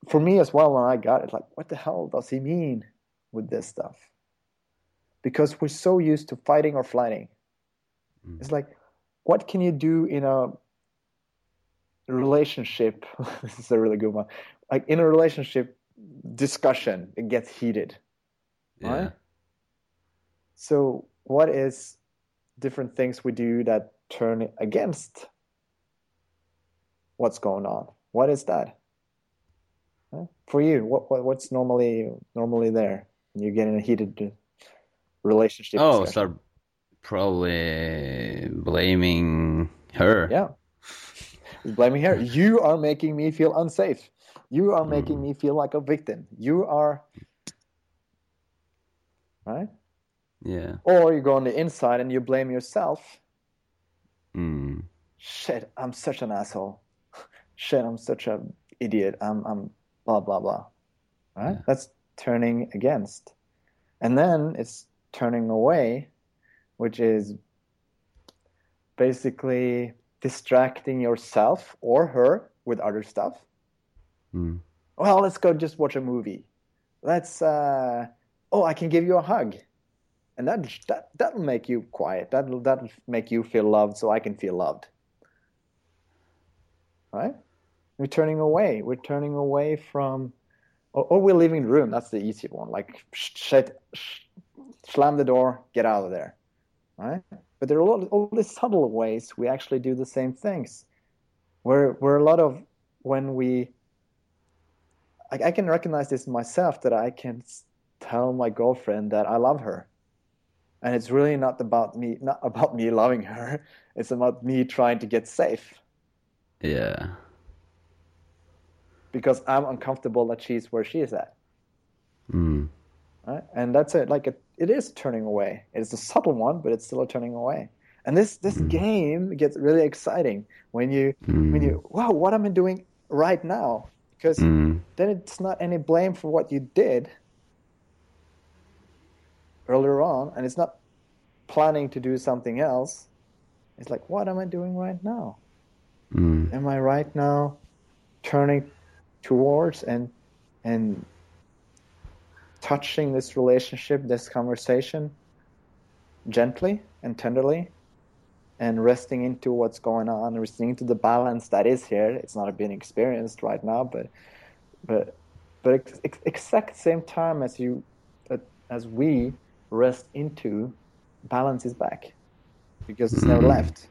for me as well. When I got it, like, what the hell does he mean with this stuff? because we're so used to fighting or flighting. Mm. It's like, what can you do in a relationship? <laughs> this is a really good one. Like in a relationship discussion, it gets heated. Yeah. Right? So, what is different things we do that turn against what's going on? What is that? For you, what, what what's normally normally there? You get in a heated relationship. Oh, discussion. start probably blaming her. Yeah, blaming her. <laughs> You are making me feel unsafe. You are making hmm. me feel like a victim. You are right? Yeah. Or you go on the inside and you blame yourself. Mm. Shit, I'm such an asshole. <laughs> Shit, I'm such an idiot. I'm I'm blah blah blah. Right? Yeah. That's turning against. And then it's turning away, which is basically distracting yourself or her with other stuff. Mm. Well, let's go just watch a movie. Let's uh oh, I can give you a hug. And that that that'll make you quiet. That'll that'll make you feel loved so I can feel loved. Right? We're turning away. We're turning away from or, or we're leaving the room. That's the easy one. Like shut sh- slam the door, get out of there. Right? But there are all, all these subtle ways we actually do the same things. Where where a lot of when we I, I can recognize this myself that I can tell my girlfriend that I love her. And it's really not about me not about me loving her. <laughs> It's about me trying to get safe Yeah. because I'm uncomfortable that she's where she is at. Mm. Right? And that's it. Like it, it is turning away. It's a subtle one, but it's still a turning away. And this this game gets really exciting when you when you wow, what am I doing right now? Because Mm. then it's not any blame for what you did earlier on, and it's not planning to do something else. It's like, what am I doing right now? Mm. Am I right now turning towards and and touching this relationship, this conversation gently and tenderly and resting into what's going on, resting into the balance that is here. It's not being experienced right now, but but but ex- ex- exact same time as you uh, as we rest into balance is back because it's never Mhm. left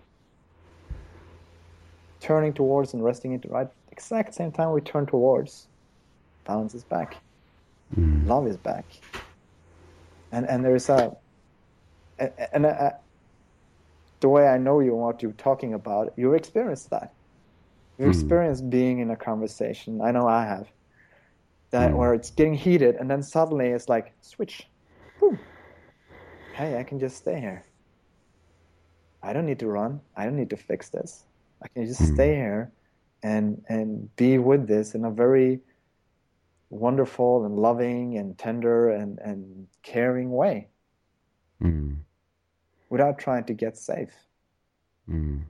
turning towards and resting into right exact same time we turn towards balance is back Mm. love is back and and there's a and, and uh, the way i know you and what you're talking about you experienced that you Mhm. experienced being in a conversation i know i have that Mhm. where it's getting heated and then suddenly it's like switch Boom. Hey i can just stay here i don't need to run i don't need to fix this i can just Mhm. stay here and and be with this in a very wonderful and loving and tender and and caring way Mm. without trying to get safe Mm.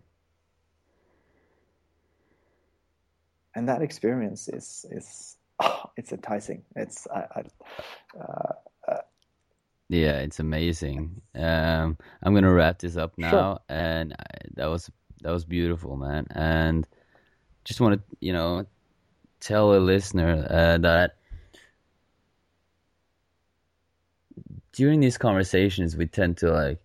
and that experience is is oh, <sighs> it's enticing it's I, I uh, Yeah, it's amazing. Um, I'm gonna wrap this up now, Sure. and I, that was that was beautiful, man. And just want to, you know, tell a listener uh, that during these conversations, we tend to like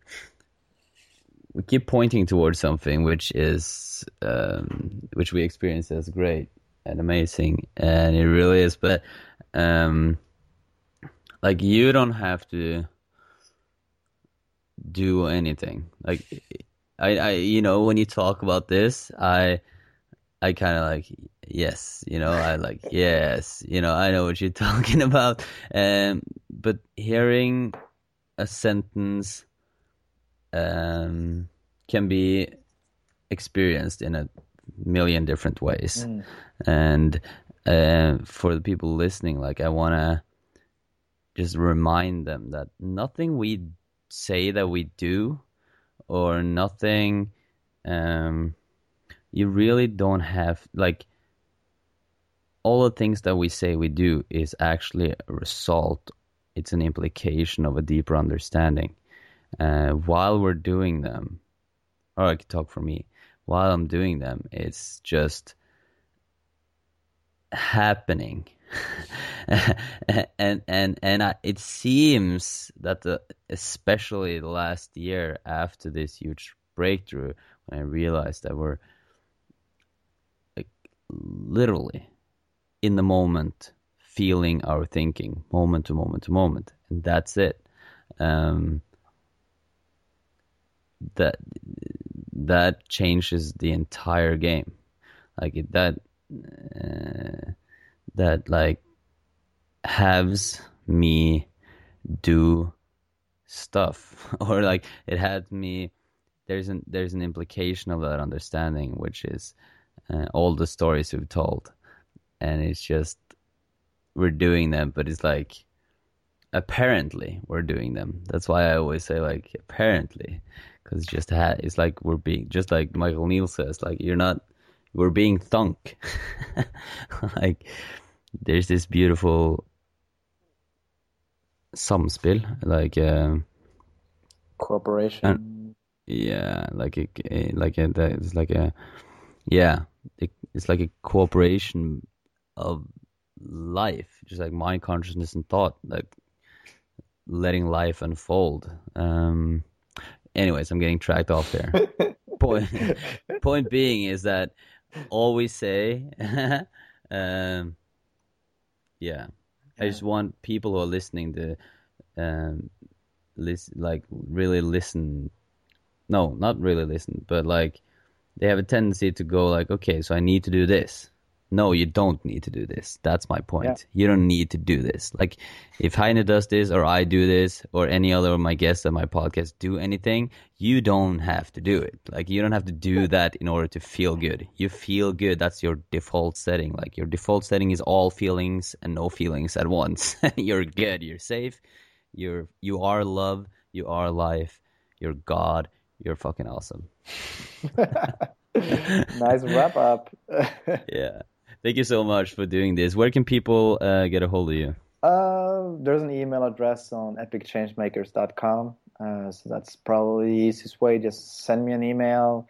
we keep pointing towards something which is um, which we experience as great and amazing, and it really is. But um, like you don't have to do anything. Like I, I, you know, when you talk about this, I, I kind of like yes, you know, I like <laughs> yes, you know, I know what you're <laughs> talking about. Um, but hearing a sentence um, can be experienced in a million different ways, mm, and uh, for the people listening, like I want to just remind them that nothing we say that we do or nothing um you really don't have like all the things that we say we do is actually a result. It's an implication of a deeper understanding. Uh, while we're doing them or i can talk for me while i'm doing them it's just happening <laughs> and and and I, it seems that the especially last year after this huge breakthrough when i realized that we're like literally in the moment feeling our thinking moment to moment to moment and that's it. Um that that changes the entire game. Like it, that uh, that like has me do stuff. <laughs> Or like it had me there's an there's an implication of that understanding which is uh, all the stories we've told. And it's just we're doing them but it's like apparently we're doing them. That's why i always say like apparently. Because just ha- it's like we're being just like Michael Neill says like you're not we're being thunk. <laughs> Like there's this beautiful samspel like um Cooperation. And- yeah like a like a it's like a yeah it, it's like a cooperation of life just like mind consciousness and thought like letting life unfold. Um anyways i'm getting tracked off there. <laughs> Point <laughs> point being is that we say. <laughs> Um yeah. I just want people who are listening to um listen like really listen. No not really listen but like they have a tendency to go like okay so i need to do this no you don't need to do this. That's my point. Yeah. you don't need to do this. Like if heine does this or i do this or any other of my guests on my podcast do anything you don't have to do it. Like you don't have to do that in order to feel good. You feel good. That's your default setting. Like your default setting is all feelings and no feelings at once. <laughs> You're good. You're safe. You're you are love. You are life. You're god. You're fucking awesome. <laughs> Nice wrap up. <laughs> yeah thank you so much for doing this where can people uh, get a hold of you Uh, there's an email address on epicchangemakers.com. Uh, so that's probably the easiest way. Just send me an email,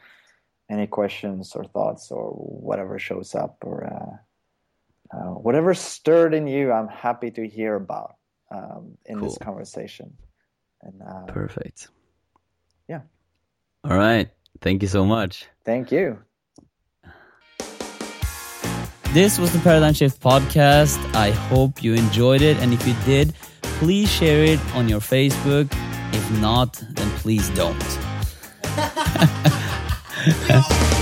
any questions or thoughts or whatever shows up or uh, uh, whatever stirred in you. I'm happy to hear about um, in this conversation. And uh, perfect Yeah. all right thank you so much thank you. This was the Paradigm Shift podcast. I hope you enjoyed it. And if you did, please share it on your Facebook. If not, then please don't. <laughs> <laughs>